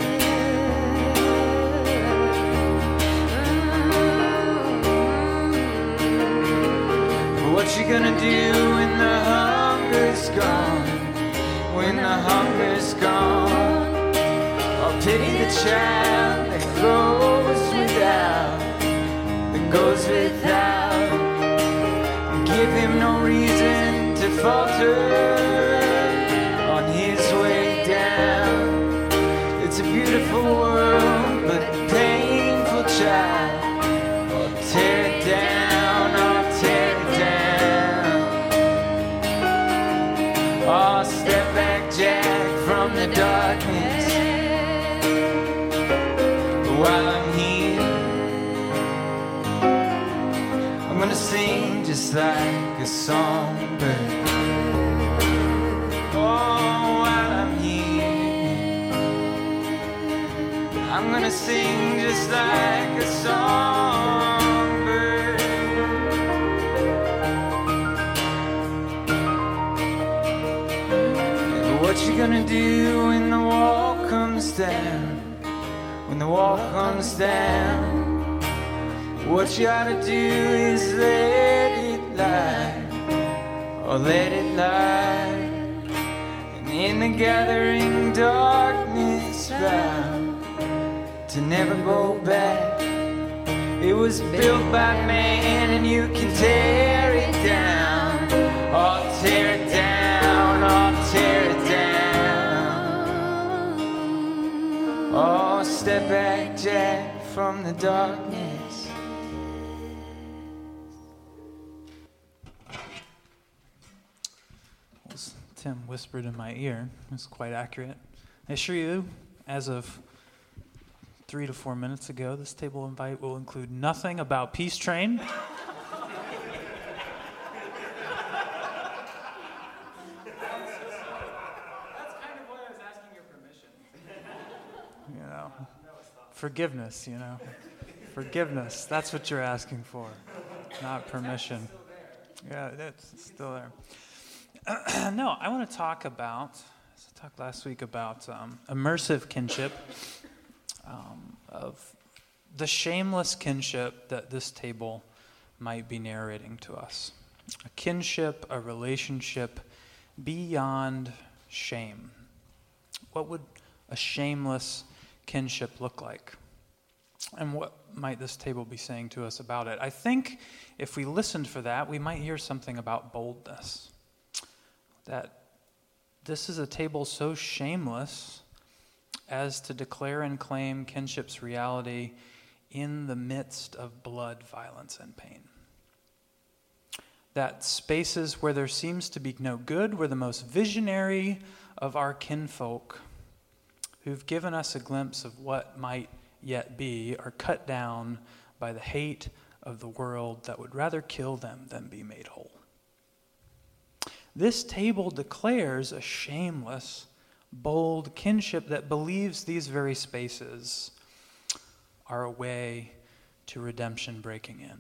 What you gonna do when the hunger's gone? When the hunger's gone, I'll pity the child that goes without, that goes without, give him no reason to falter just like a songbird. Oh, while I'm here, I'm gonna sing just like a songbird. And what you gonna do when the wall comes down? When the wall comes down, what you to do is let or let it lie. And in the gathering darkness, vow to never go back. It was built by man, and you can tear it down. I'll tear it down, I'll tear it down. Oh, step back, Jack, from the darkness. Tim whispered in my ear. It's quite accurate. I assure you, as of three to four minutes ago, this table invite will include nothing about Peace Train. forgiveness, you know. Forgiveness. That's what you're asking for, not permission. Yeah, it's still there. (clears throat) no, I want to talk about, I talked last week about um, immersive kinship, um, of the shameless kinship that this table might be narrating to us. A kinship, a relationship beyond shame. What would a shameless kinship look like? And what might this table be saying to us about it? I think if we listened for that, we might hear something about boldness. That this is a table so shameless as to declare and claim kinship's reality in the midst of blood, violence, and pain. That spaces where there seems to be no good, where the most visionary of our kinfolk, who've given us a glimpse of what might yet be, are cut down by the hate of the world that would rather kill them than be made whole. This table declares a shameless, bold kinship that believes these very spaces are a way to redemption breaking in.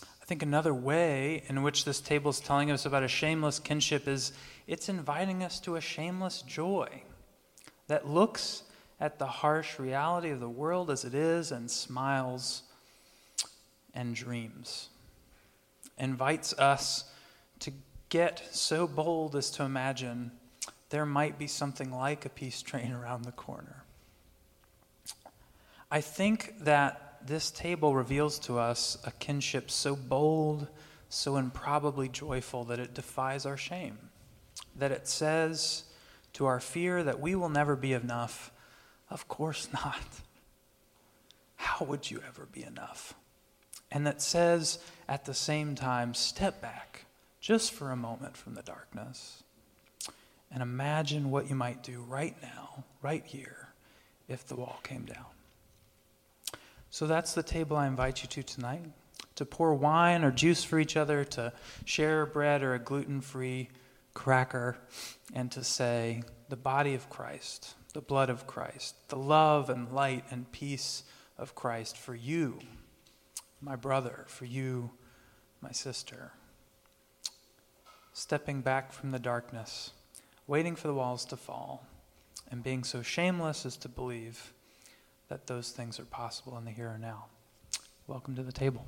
I think another way in which this table is telling us about a shameless kinship is it's inviting us to a shameless joy that looks at the harsh reality of the world as it is and smiles and dreams. Invites us get so bold as to imagine there might be something like a peace train (laughs) around the corner. I think that this table reveals to us a kinship so bold, so improbably joyful that it defies our shame. That it says to our fear that we will never be enough? Of course (laughs) not. How would you ever be enough? And that says at the same time, step back just for a moment from the darkness and imagine what you might do right now, right here, if the wall came down. So that's the table I invite you to tonight to pour wine or juice for each other, to share bread or a gluten free cracker, and to say, the body of Christ, the blood of Christ, the love and light and peace of Christ for you, my brother, for you, my sister. Stepping back from the darkness, waiting for the walls to fall, and being so shameless as to believe that those things are possible in the here and now. Welcome to the table.